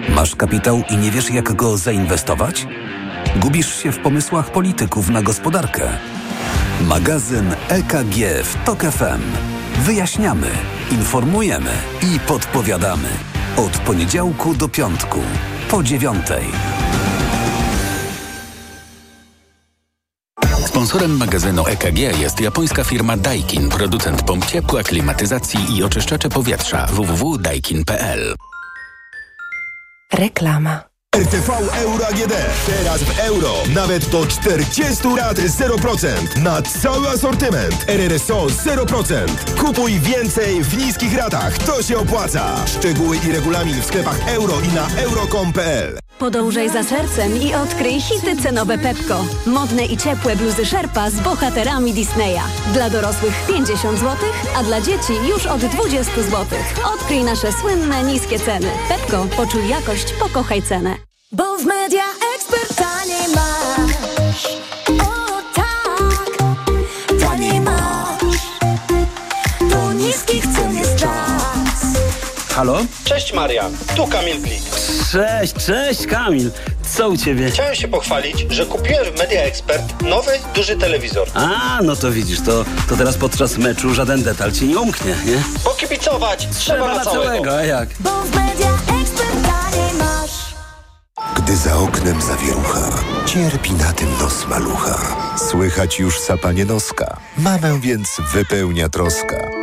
Masz kapitał i nie wiesz jak go zainwestować? Gubisz się w pomysłach polityków na gospodarkę. Magazyn EKG w TOK FM. Wyjaśniamy, informujemy i podpowiadamy. Od poniedziałku do piątku, po dziewiątej. Sponsorem magazynu EKG jest japońska firma Daikin, producent pomp ciepła, klimatyzacji i oczyszczacze powietrza www.daikin.pl. Reklama. RTV Euro AGD. Teraz w euro. Nawet do 40 lat 0%. Na cały asortyment. RRSO 0%. Kupuj więcej w niskich ratach. To się opłaca. Szczegóły i regulamin w sklepach euro i na euro.com.pl Podążaj za sercem i odkryj hity cenowe Pepko. Modne i ciepłe bluzy Sherpa z bohaterami Disneya. Dla dorosłych 50 zł, a dla dzieci już od 20 zł. Odkryj nasze słynne niskie ceny. Pepko, poczuj jakość, pokochaj cenę. Bo w media ekspert taniej masz. Halo? Cześć Marian, tu Kamil Glik. Cześć, cześć Kamil. Co u ciebie? Chciałem się pochwalić, że kupiłem w Media Expert nowy, duży telewizor. A, no to widzisz, to, to teraz podczas meczu żaden detal ci nie umknie, nie? Bo kibicować trzeba, trzeba na całego. całego. A jak? Bo w Media Expert taniej masz. Gdy za oknem zawierucha, cierpi na tym nos malucha. Słychać już sapanie noska. Mamę więc wypełnia troska.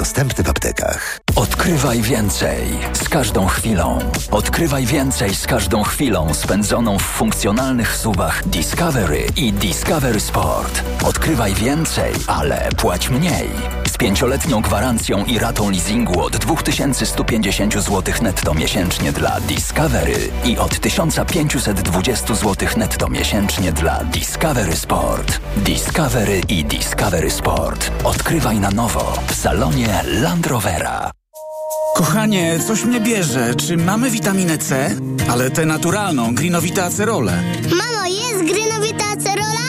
Dostępny w aptekach. Odkrywaj więcej z każdą chwilą. Odkrywaj więcej z każdą chwilą spędzoną w funkcjonalnych subach Discovery i Discovery Sport. Odkrywaj więcej, ale płać mniej. Z pięcioletnią gwarancją i ratą leasingu od 2150 zł netto miesięcznie dla Discovery i od 1520 zł netto miesięcznie dla Discovery Sport. Discovery i Discovery Sport. Odkrywaj na nowo w salonie Land Rovera. Kochanie, coś mnie bierze. Czy mamy witaminę C? Ale tę naturalną, grinowita acerolę. Mamo, jest grinowita acerola?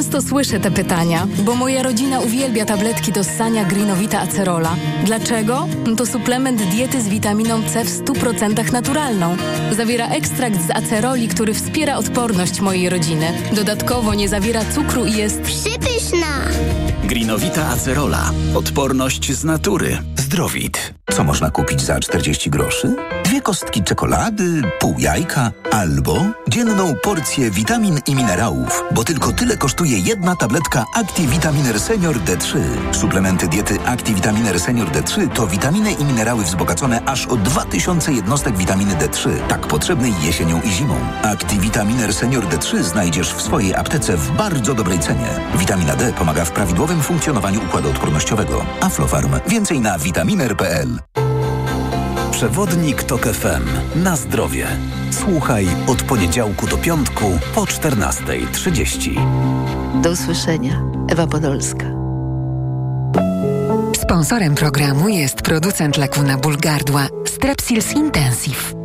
Często słyszę te pytania, bo moja rodzina uwielbia tabletki do ssania Greenowita Acerola. Dlaczego? To suplement diety z witaminą C w 100% naturalną. Zawiera ekstrakt z aceroli, który wspiera odporność mojej rodziny. Dodatkowo nie zawiera cukru i jest przypyszna. Greenowita Acerola. Odporność z natury. Zdrowit. Co można kupić za 40 groszy? Dwie kostki czekolady, pół jajka albo dzienną porcję witamin i minerałów, bo tylko tyle kosztuje jedna tabletka ActiVitaminer Senior D3. Suplementy diety ActiVitaminer Senior D3 to witaminy i minerały wzbogacone aż o 2000 jednostek witaminy D3, tak potrzebnej jesienią i zimą. ActiVitaminer Senior D3 znajdziesz w swojej aptece w bardzo dobrej cenie. Witamina D pomaga w prawidłowym funkcjonowaniu układu odpornościowego. Aflofarm. Więcej na vitaminer.pl. Przewodnik TOK FM. Na zdrowie. Słuchaj od poniedziałku do piątku po 14.30. Do usłyszenia. Ewa Podolska. Sponsorem programu jest producent leku na ból gardła Strepsils Intensive.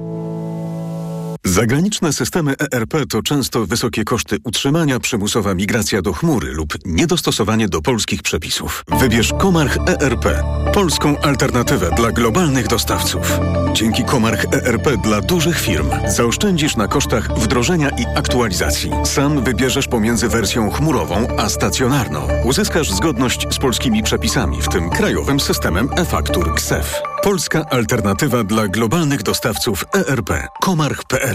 Zagraniczne systemy ERP to często wysokie koszty utrzymania, przymusowa migracja do chmury lub niedostosowanie do polskich przepisów. Wybierz Komarch ERP, polską alternatywę dla globalnych dostawców. Dzięki Komarch ERP dla dużych firm zaoszczędzisz na kosztach wdrożenia i aktualizacji. Sam wybierzesz pomiędzy wersją chmurową a stacjonarną. Uzyskasz zgodność z polskimi przepisami, w tym krajowym systemem e-faktur KSEF. Polska alternatywa dla globalnych dostawców ERP. Komarch.pl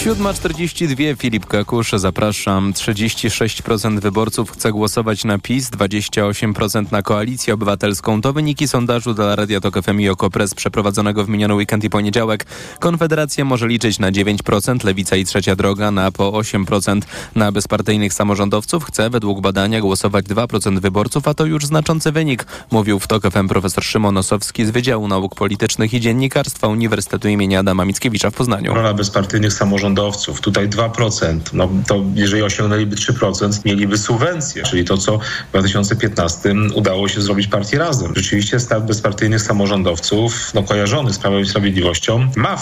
7.42 Filip Kakusz, zapraszam. 36% wyborców chce głosować na PiS, 28% na Koalicję Obywatelską. To wyniki sondażu dla Radia Tok FM i Okopres przeprowadzonego w miniony weekend i poniedziałek. Konfederacja może liczyć na 9%, Lewica i Trzecia Droga na po 8%. Na bezpartyjnych samorządowców chce według badania głosować 2% wyborców, a to już znaczący wynik, mówił w Tok FM profesor Szymon Osowski z Wydziału Nauk Politycznych i Dziennikarstwa Uniwersytetu im. Adama Mickiewicza w Poznaniu. Rola bezpartyjnych samorządowców. Tutaj 2%. No to jeżeli osiągnęliby 3%, mieliby subwencję, czyli to, co w 2015 udało się zrobić partii Razem. Rzeczywiście start bezpartyjnych samorządowców, no kojarzonych z Prawem i Sprawiedliwością, ma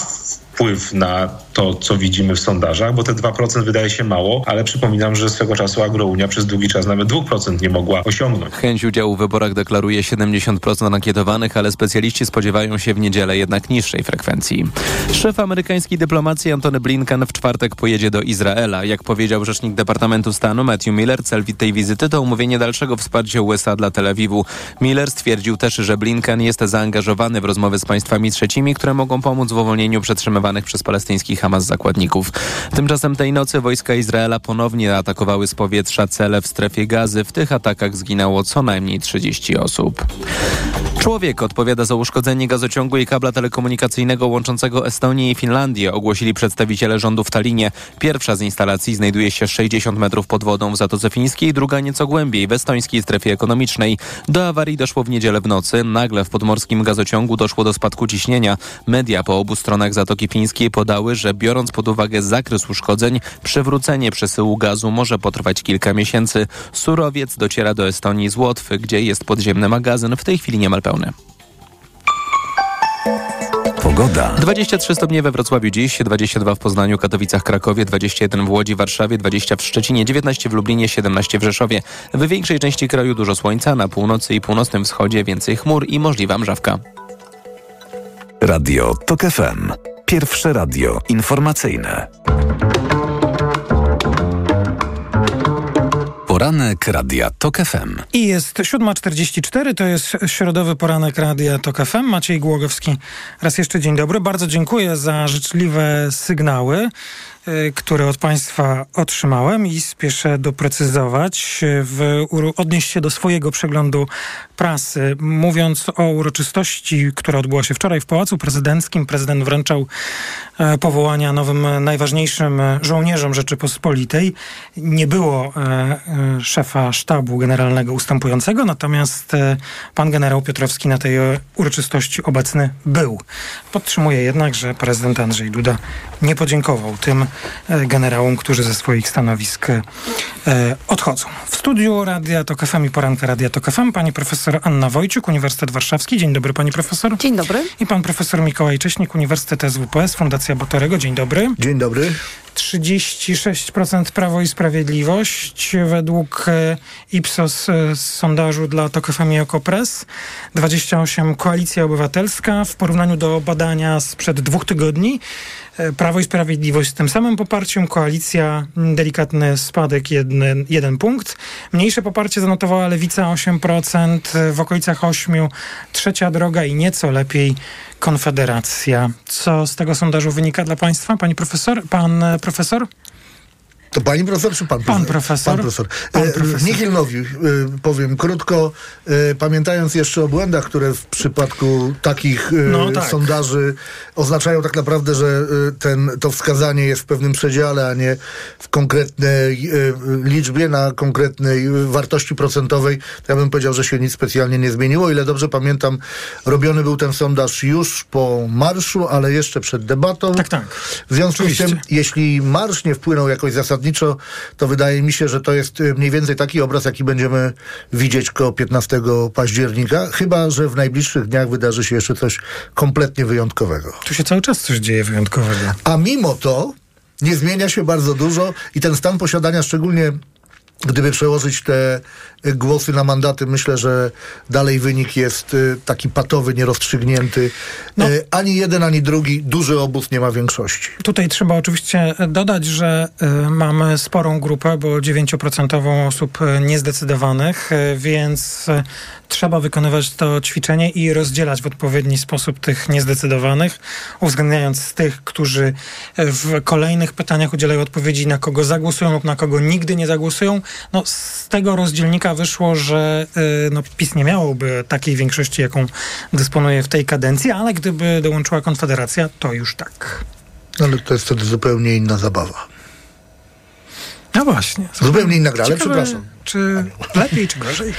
wpływ na to, co widzimy w sondażach, bo te 2% wydaje się mało, ale przypominam, że swego czasu Agrounia przez długi czas nawet 2% nie mogła osiągnąć. Chęć udziału w wyborach deklaruje 70% ankietowanych, ale specjaliści spodziewają się w niedzielę jednak niższej frekwencji. Szef amerykańskiej dyplomacji Antony Blinken w czwartek pojedzie do Izraela. Jak powiedział rzecznik Departamentu Stanu Matthew Miller, cel tej wizyty to umówienie dalszego wsparcia USA dla Tel Awiwu. Miller stwierdził też, że Blinken jest zaangażowany w rozmowy z państwami trzecimi, które mogą pomóc w uwolnieniu przetrzymywanych przez palestyńskich Hamas zakładników. Tymczasem tej nocy wojska Izraela ponownie atakowały z powietrza cele w strefie gazy. W tych atakach zginęło co najmniej 30 osób. Człowiek odpowiada za uszkodzenie gazociągu i kabla telekomunikacyjnego łączącego Estonię i Finlandię, ogłosili przedstawiciele rządu w Talinie. Pierwsza z instalacji znajduje się 60 metrów pod wodą w Zatoce Fińskiej, druga nieco głębiej w estońskiej strefie ekonomicznej. Do awarii doszło w niedzielę w nocy. Nagle w podmorskim gazociągu doszło do spadku ciśnienia. Media po obu stronach Zatoki Fińskiej podały, że biorąc pod uwagę zakres uszkodzeń, przywrócenie przesyłu gazu może potrwać kilka miesięcy. Surowiec dociera do Estonii z Łotwy, gdzie jest podziemny magazyn, w tej chwili niemal pełny. Pogoda. 23 stopnie we Wrocławiu dziś, 22 w Poznaniu, Katowicach, Krakowie, 21 w Łodzi, Warszawie, 20 w Szczecinie, 19 w Lublinie, 17 w Rzeszowie. W większej części kraju dużo słońca, na północy i północnym wschodzie więcej chmur i możliwa mrzawka. Radio TOK FM. Pierwsze radio informacyjne. Poranek Radia TOK FM. I jest 7.44, to jest środowy poranek Radia TOK FM. Maciej Głogowski, raz jeszcze dzień dobry. Bardzo dziękuję za życzliwe sygnały które od Państwa otrzymałem i spieszę doprecyzować, w, odnieść się do swojego przeglądu prasy. Mówiąc o uroczystości, która odbyła się wczoraj w Pałacu Prezydenckim, prezydent wręczał e, powołania nowym najważniejszym żołnierzom Rzeczypospolitej. Nie było e, e, szefa sztabu generalnego ustępującego, natomiast pan generał Piotrowski na tej uroczystości obecny był. Podtrzymuję jednak, że prezydent Andrzej Duda nie podziękował tym generałom, którzy ze swoich stanowisk e, odchodzą. W studiu Radia Tok FM i Poranka Radia Tok FM pani profesor Anna Wojciuk, Uniwersytet Warszawski. Dzień dobry pani profesor. Dzień dobry. I pan profesor Mikołaj Cześnik, Uniwersytet SWPS, Fundacja Botorego. Dzień dobry. Dzień dobry. 36% Prawo i Sprawiedliwość według e, Ipsos e, z sondażu dla TOK FM i Okopres, 28% Koalicja Obywatelska w porównaniu do badania sprzed dwóch tygodni. E, Prawo i Sprawiedliwość z tym samym poparciem, Koalicja mm, delikatny spadek, jeden, jeden punkt. Mniejsze poparcie zanotowała Lewica 8%, e, w okolicach 8% Trzecia Droga i nieco lepiej Konfederacja. Co z tego sondażu wynika dla Państwa, pani profesor? Pan e, profesor? To pani profesor czy pan profesor? Pan profesor. Pan profesor. Pan E, profesor. Nihilnowi e, powiem krótko, e, pamiętając jeszcze o błędach, które w przypadku takich No tak. sondaży oznaczają tak naprawdę, że ten, to wskazanie jest w pewnym przedziale, a nie w konkretnej liczbie, na konkretnej wartości procentowej, to ja bym powiedział, że się nic specjalnie nie zmieniło. Ile dobrze pamiętam, robiony był ten sondaż już po marszu, ale jeszcze przed debatą. Tak, tak. W związku Oczywiście. z tym, jeśli marsz nie wpłynął jakoś zasadniczo, to wydaje mi się, że to jest y, mniej więcej taki obraz, jaki będziemy widzieć koło 15 października, chyba, że w najbliższych dniach wydarzy się jeszcze coś kompletnie wyjątkowego. Tu się cały czas coś dzieje wyjątkowego. A mimo to nie zmienia się bardzo dużo i ten stan posiadania, szczególnie gdyby przełożyć te głosy na mandaty, myślę, że dalej wynik jest y, taki patowy, nierozstrzygnięty. Y, Ani jeden, ani drugi, duży obóz nie ma większości. Tutaj trzeba oczywiście dodać, że y, mamy sporą grupę, bo 9% osób niezdecydowanych, więc trzeba wykonywać to ćwiczenie i rozdzielać w odpowiedni sposób tych niezdecydowanych, uwzględniając tych, którzy w kolejnych pytaniach udzielają odpowiedzi, na kogo zagłosują lub na kogo nigdy nie zagłosują. No, z tego rozdzielnika wyszło, że y, no, PiS nie miałoby takiej większości, jaką dysponuje w tej kadencji, ale gdyby dołączyła Konfederacja, to już tak. Ale to jest wtedy zupełnie inna zabawa. No właśnie. Zupełnie inna gra, ale przepraszam. Czy lepiej, czy gorzej?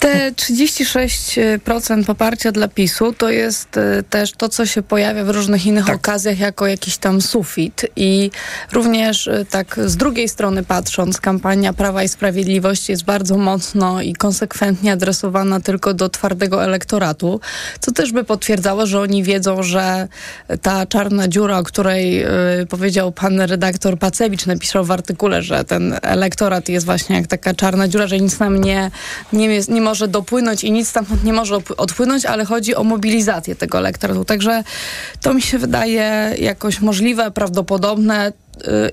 Te 36% poparcia dla PiSu to jest e, też to, co się pojawia w różnych innych okazjach jako jakiś tam sufit. I również e, tak z drugiej strony patrząc, kampania Prawa i Sprawiedliwości jest bardzo mocno i konsekwentnie adresowana tylko do twardego elektoratu, co też by potwierdzało, że oni wiedzą, że ta czarna dziura, o której e, powiedział pan redaktor Pacewicz, napisał w artykule, że ten elektorat jest właśnie jak taka czarna dziura, że nic nam nie, nie, jest, nie może dopłynąć i nic stamtąd nie może odpłynąć, ale chodzi o mobilizację tego elektoratu. Także to mi się wydaje jakoś możliwe, prawdopodobne.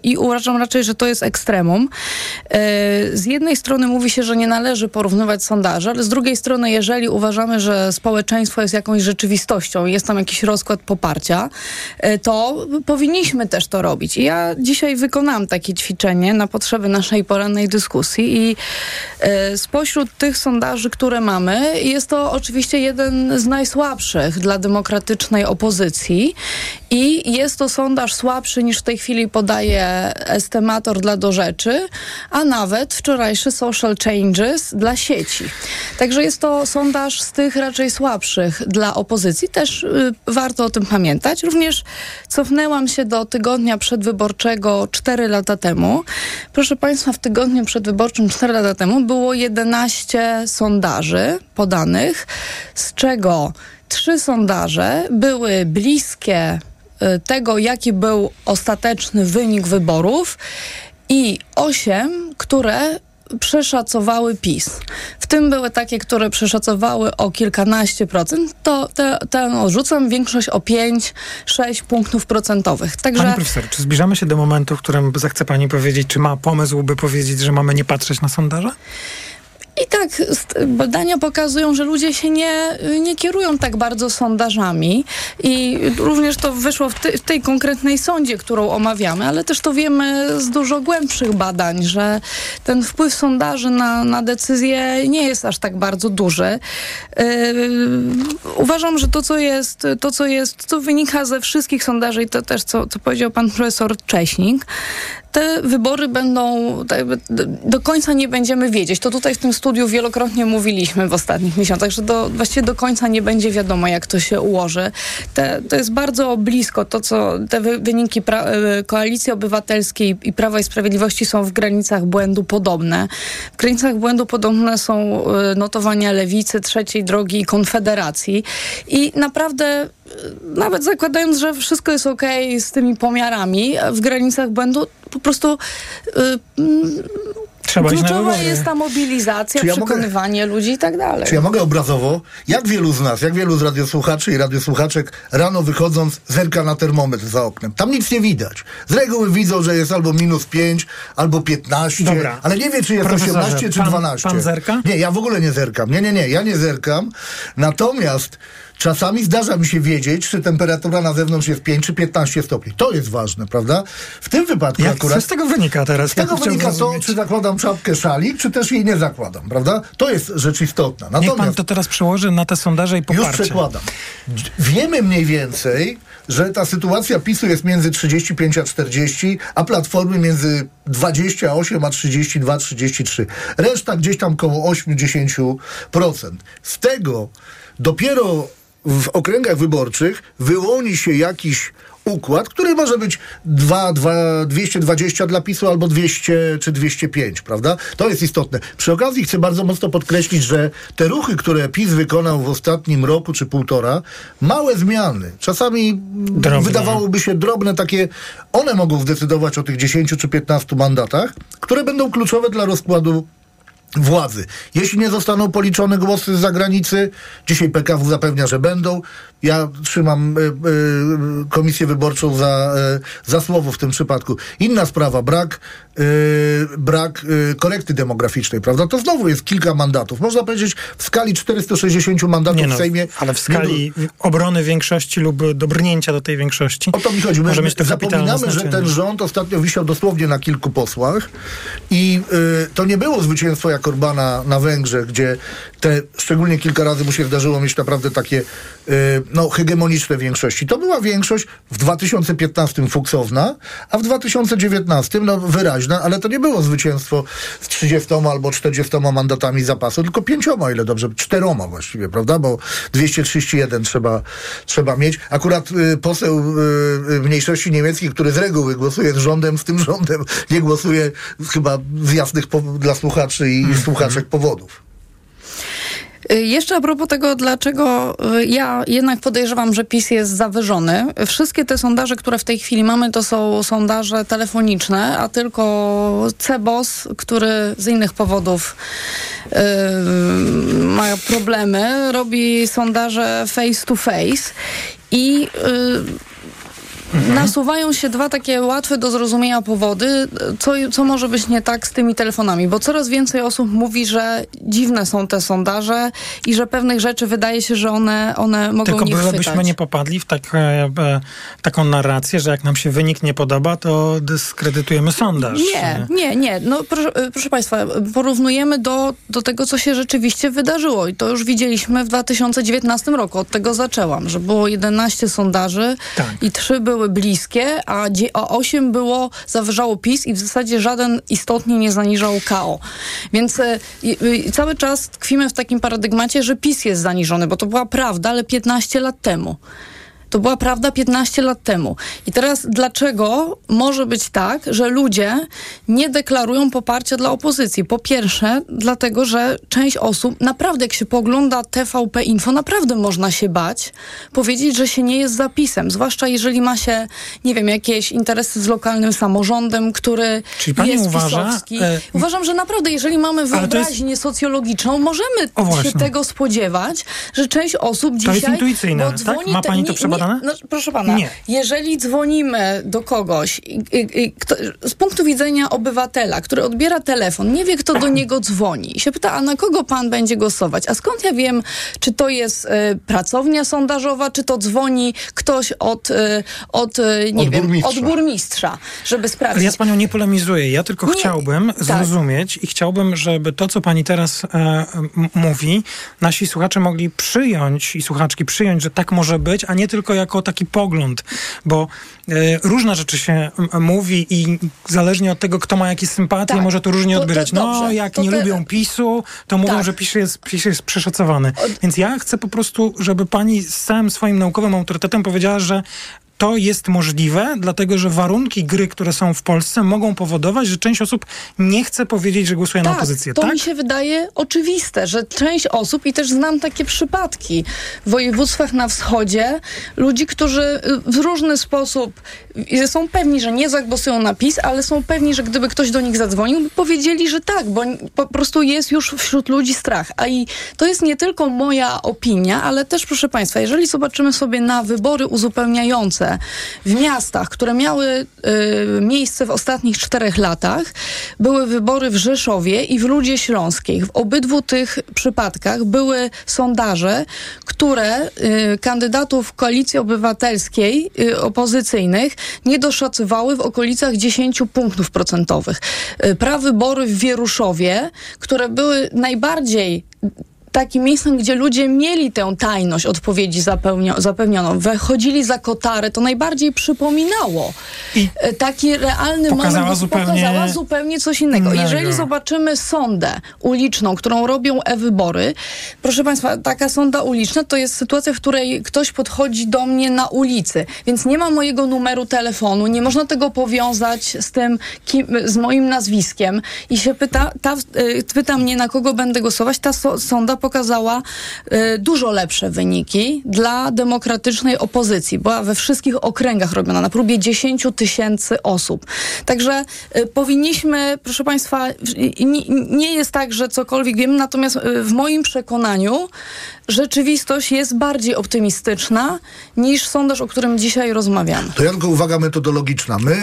I uważam raczej, że to jest ekstremum. Y, Z jednej strony mówi się, że nie należy porównywać sondaży, ale z drugiej strony, jeżeli uważamy, że społeczeństwo jest jakąś rzeczywistością, jest tam jakiś rozkład poparcia, y, to powinniśmy też to robić. I ja dzisiaj wykonałam takie ćwiczenie na potrzeby naszej porannej dyskusji i y, spośród tych sondaży, które mamy, jest to oczywiście jeden z najsłabszych dla demokratycznej opozycji i jest to sondaż słabszy niż w tej chwili podaje estimator dla do rzeczy, a nawet wczorajszy social changes dla sieci. Także jest to sondaż z tych raczej słabszych dla opozycji. Też y, warto o tym pamiętać. Również cofnęłam się do tygodnia przedwyborczego 4 lata temu. Proszę Państwa, w tygodniu przedwyborczym 4 lata temu było 11 sondaży podanych, z czego trzy sondaże były bliskie tego, jaki był ostateczny wynik wyborów i osiem, które przeszacowały PiS. W tym były takie, które przeszacowały o kilkanaście procent. To te, tę odrzucam, większość o 5-6 punktów procentowych. Także Pani profesor, czy zbliżamy się do momentu, w którym zechce pani powiedzieć, czy ma pomysł, by powiedzieć, że mamy nie patrzeć na sondaże? I tak badania pokazują, że ludzie się nie, nie kierują tak bardzo sondażami i również to wyszło w, ty, w tej konkretnej sądzie, którą omawiamy, ale też to wiemy z dużo głębszych badań, że ten wpływ sondaży na, na decyzje nie jest aż tak bardzo duży. Yy, uważam, że to co jest, to co jest, co wynika ze wszystkich sondaży i to też co, co powiedział pan profesor Cześnik, te wybory będą, tak do końca nie będziemy wiedzieć. To tutaj w tym studiu wielokrotnie mówiliśmy w ostatnich miesiącach, że do, właściwie do końca nie będzie wiadomo, jak to się ułoży. Te, to jest bardzo blisko to, co te wy, wyniki pra, y, Koalicji Obywatelskiej i Prawa i Sprawiedliwości są w granicach błędu podobne. W granicach błędu podobne są y, notowania Lewicy, Trzeciej Drogi i Konfederacji. I naprawdę nawet zakładając, że wszystko jest okej z tymi pomiarami w granicach błędu, po prostu y, mm, Trzeba kluczowa jest ta mobilizacja, Czy ja mogę- przekonywanie ludzi i tak dalej. Czy ja mogę obrazowo? Jak wielu z nas, jak wielu z radiosłuchaczy i radiosłuchaczek rano wychodząc zerka na termometr za oknem? Tam nic nie widać. Z reguły widzą, że jest albo minus 5, albo 15, Dobra. ale nie wie, czy jest Profesorze, 18 czy pan- 12. pan zerka? Nie, ja w ogóle nie zerkam. Nie, nie, nie, ja nie zerkam. Natomiast czasami zdarza mi się wiedzieć, czy temperatura na zewnątrz jest 5 czy 15 stopni. To jest ważne, prawda? W tym wypadku Jak, akurat... co z tego wynika teraz? Z tego wynika to, zrozumieć. czy zakładam czapkę szalik, czy też jej nie zakładam, prawda? To jest rzecz istotna. Niech pan Natomiast to teraz przełoży na te sondaże i już poparcie. przekładam. D- Wiemy mniej więcej, że ta sytuacja PiSu jest między 35 a 40, a Platformy między 28 a 32, 33. Reszta gdzieś tam koło 8-10%. Z tego dopiero w okręgach wyborczych wyłoni się jakiś układ, który może być 2, 2, 220 dla PiSu albo 200 czy 205, prawda? To jest istotne. Przy okazji chcę bardzo mocno podkreślić, że te ruchy, które PiS wykonał w ostatnim roku czy półtora, małe zmiany, czasami Drobne. wydawałoby się drobne takie, one mogą zdecydować o tych 10 czy 15 mandatach, które będą kluczowe dla rozkładu władzy. Jeśli nie zostaną policzone głosy z zagranicy, dzisiaj PKW zapewnia, że będą. Ja trzymam y, y, komisję wyborczą za, y, za słowo w tym przypadku. Inna sprawa, brak, brak korekty demograficznej, prawda? To znowu jest kilka mandatów. Można powiedzieć w skali 460 mandatów Nie no, w Sejmie. ale w skali obrony większości lub dobrnięcia do tej większości. O to mi chodzi. My, zapominamy, że ten rząd ostatnio wisiał dosłownie na kilku posłach i to nie było zwycięstwo jak Orbana na Węgrzech, gdzie te, szczególnie kilka razy mu się zdarzyło mieć naprawdę takie y, no, hegemoniczne większości. To była większość w 2015 fuksowna, a w 2019 no, wyraźna, ale to nie było zwycięstwo z 30 albo 40 mandatami zapasu, tylko pięcioma, ile dobrze, czteroma właściwie, prawda? Bo 231 trzeba, trzeba mieć. Akurat y, poseł y, y, mniejszości niemieckiej, który z reguły głosuje z rządem, z tym rządem nie głosuje chyba z jasnych dla słuchaczy i Mhm. słuchaczek powodów. Y, Jeszcze a propos tego, dlaczego y, ja jednak podejrzewam, że PiS jest zawyżony. Wszystkie te sondaże, które w tej chwili mamy, to są sondaże telefoniczne, a tylko Cebos, który z innych powodów y, ma problemy, robi sondaże face to face i Nasuwają się dwa takie łatwe do zrozumienia powody, co, co może być nie tak z tymi telefonami, bo coraz więcej osób mówi, że dziwne są te sondaże i że pewnych rzeczy wydaje się, że one, one mogą Tylko nie chwytać. byśmy nie popadli w tak, e, e, taką narrację, że jak nam się wynik nie podoba, to dyskredytujemy sondaż. Nie, nie, nie. No, proszę, e, proszę Państwa, porównujemy do, do tego, co się rzeczywiście wydarzyło i to już widzieliśmy w 2019 roku. Od tego zaczęłam, że było 11 sondaży i trzy były bliskie, a, dzie- a 8 było, zawyżało PiS i w zasadzie żaden istotnie nie zaniżał KO. Więc e, cały czas tkwimy w takim paradygmacie, że PiS jest zaniżony, bo to była prawda, ale 15 lat temu. To była prawda 15 lat temu. I teraz dlaczego może być tak, że ludzie nie deklarują poparcia dla opozycji? Po pierwsze, dlatego, że część osób, naprawdę jak się pogląda TVP Info, naprawdę można się bać powiedzieć, że się nie jest zapisem. Zwłaszcza jeżeli ma się, nie wiem, jakieś interesy z lokalnym samorządem, który Czyli pani jest uważa, pisowski. e, Uważam, że naprawdę, jeżeli mamy to jest- wyobraźnię socjologiczną, możemy O, się tego spodziewać, że część osób To dzisiaj... jest intuicyjne, tak? Ma te- pani to nie- przebadane? No, proszę pana, Nie. jeżeli dzwonimy do kogoś, i, i, kto, z punktu widzenia obywatela, który odbiera telefon, nie wie, kto do niego dzwoni i się pyta, a na kogo pan będzie głosować? A skąd ja wiem, czy to jest e, pracownia sondażowa, czy to dzwoni ktoś od, e, od e, nie Od wiem, burmistrza. od burmistrza, żeby Ale sprawdzić. ja z panią nie polemizuję. Ja tylko Nie, chciałbym tak. zrozumieć i chciałbym, żeby to, co pani teraz mówi, nasi słuchacze mogli przyjąć i słuchaczki przyjąć, że tak może być, a nie tylko jako taki pogląd, bo e, różne rzeczy się mówi i zależnie od tego, kto ma jakie sympatie, może to różnie Tak. To- to odbierać. no, dobrze. jak To nie te- lubią PiSu, to mówią, Tak. że PiS jest, PiS jest przeszacowany. Więc ja chcę po prostu, żeby pani z całym swoim naukowym autorytetem powiedziała, że to jest możliwe, dlatego że warunki gry, które są w Polsce, mogą powodować, że część osób nie chce powiedzieć, że głosuje na Tak, opozycję. to Tak? mi się wydaje oczywiste, że część osób, i też znam takie przypadki w województwach na wschodzie, ludzi, którzy y, w różny sposób są pewni, że nie zagłosują na PiS, ale są pewni, że gdyby ktoś do nich zadzwonił, powiedzieli, że tak, bo po prostu jest już wśród ludzi strach. A i to jest nie tylko moja opinia, ale też, proszę Państwa, jeżeli zobaczymy sobie na wybory uzupełniające w miastach, które miały y, miejsce w ostatnich czterech latach, były wybory w Rzeszowie i w Ludzie Śląskiej. W obydwu tych przypadkach były sondaże, które y, kandydatów Koalicji Obywatelskiej, y, opozycyjnych, nie doszacowały w okolicach 10 punktów procentowych. Y, prawybory w Wieruszowie, które były najbardziej takim miejscem, gdzie ludzie mieli tę tajność odpowiedzi zapełnio, zapewnioną, wychodzili za kotarę, to najbardziej przypominało e, taki realny Pokazała moment, zupełnie pokazała zupełnie coś innego. innego. Jeżeli zobaczymy sondę uliczną, którą robią e-wybory, proszę Państwa, taka sonda uliczna to jest sytuacja, w której ktoś podchodzi do mnie na ulicy, więc nie ma mojego numeru telefonu, nie można tego powiązać z tym, kim, z moim nazwiskiem i się pyta, ta, y, pyta mnie, na kogo będę głosować, ta so, sonda pokazała y, dużo lepsze wyniki dla demokratycznej opozycji. Była we wszystkich okręgach robiona, na próbie 10 tysięcy osób. Także y, powinniśmy, proszę Państwa, nie, jest tak, że cokolwiek wiemy, natomiast y, w moim przekonaniu rzeczywistość jest bardziej optymistyczna niż sondaż, o którym dzisiaj rozmawiamy. To ja tylko uwaga metodologiczna. My,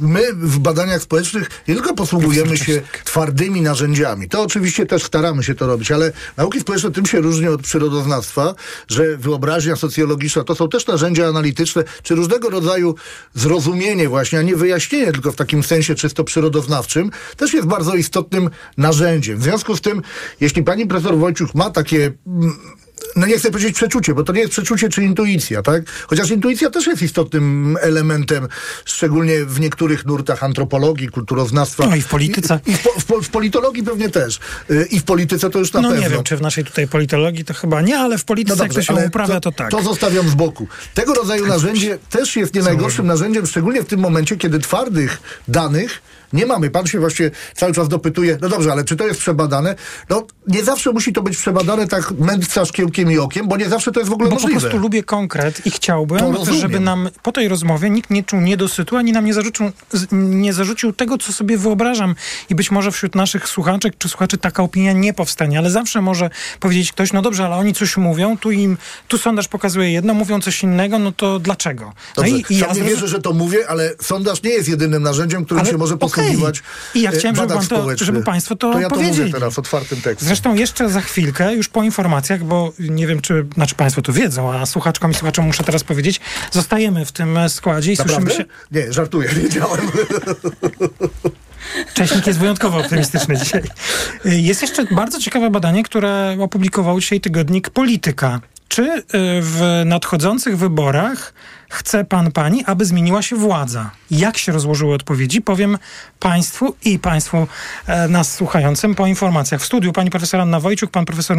my w badaniach społecznych nie tylko posługujemy się twardymi narzędziami. To oczywiście też staramy się to robić, ale nauki społeczne tym się różnią od przyrodoznawstwa, że wyobraźnia socjologiczna to są też narzędzia analityczne, czy różnego rodzaju zrozumienie właśnie, a nie wyjaśnienie tylko w takim sensie czysto przyrodoznawczym, też jest bardzo istotnym narzędziem. W związku z tym, jeśli pani profesor Wojciuk ma takie mm, no nie chcę powiedzieć przeczucie, bo to nie jest przeczucie czy intuicja, tak? Chociaż intuicja też jest istotnym elementem, szczególnie w niektórych nurtach antropologii, kulturoznawstwa. No i w polityce. I, i w, w, w politologii pewnie też. Y, I w polityce to już na No pewno. nie wiem, czy w naszej tutaj politologii to chyba nie, ale w polityce jak to się uprawia, to, tak. To zostawiam z boku. Tego rodzaju narzędzie też jest nie najgorszym narzędziem, szczególnie w tym momencie, kiedy twardych danych nie mamy. Pan się właśnie cały czas dopytuje, no dobrze, ale czy to jest przebadane? No nie zawsze musi to być przebadane tak mędrca szkiełkiem i okiem, bo nie zawsze to jest w ogóle Bo po możliwe. prostu lubię konkret i chciałbym, żeby nam po tej rozmowie nikt nie czuł niedosytu, ani nam nie zarzucił, nie zarzucił tego, co sobie wyobrażam. I być może wśród naszych słuchaczek czy słuchaczy taka opinia nie powstanie, ale zawsze może powiedzieć ktoś, no dobrze, ale oni coś mówią, tu im, tu sondaż pokazuje jedno, mówią coś innego, no to dlaczego? No Dobrze, i, i sam nie zrozum- wierzę, że to mówię, ale sondaż nie jest jedynym narzędziem, którym Ale się może okej. Posługiwać I ja e, chciałem, żeby badacz pan to- żeby państwo to To ja to powiedzieli. mówię teraz otwartym tekstem. Zresztą jeszcze za chwilkę, już po informacjach, bo nie wiem, czy, znaczy państwo to wiedzą, a słuchaczkom i słuchaczom muszę teraz powiedzieć, zostajemy w tym e, składzie i Naprawdę? słyszymy się... Nie, żartuję, (laughs) wiedziałem. Cześnik jest wyjątkowo optymistyczny dzisiaj. Y, Jest jeszcze bardzo ciekawe badanie, które opublikował dzisiaj tygodnik Polityka. Czy y, w nadchodzących wyborach chce pan, pani, aby zmieniła się władza? Jak się rozłożyły odpowiedzi? Powiem państwu i państwu e, nas słuchającym po informacjach. W studiu pani profesor Anna Wojciuk, pan profesor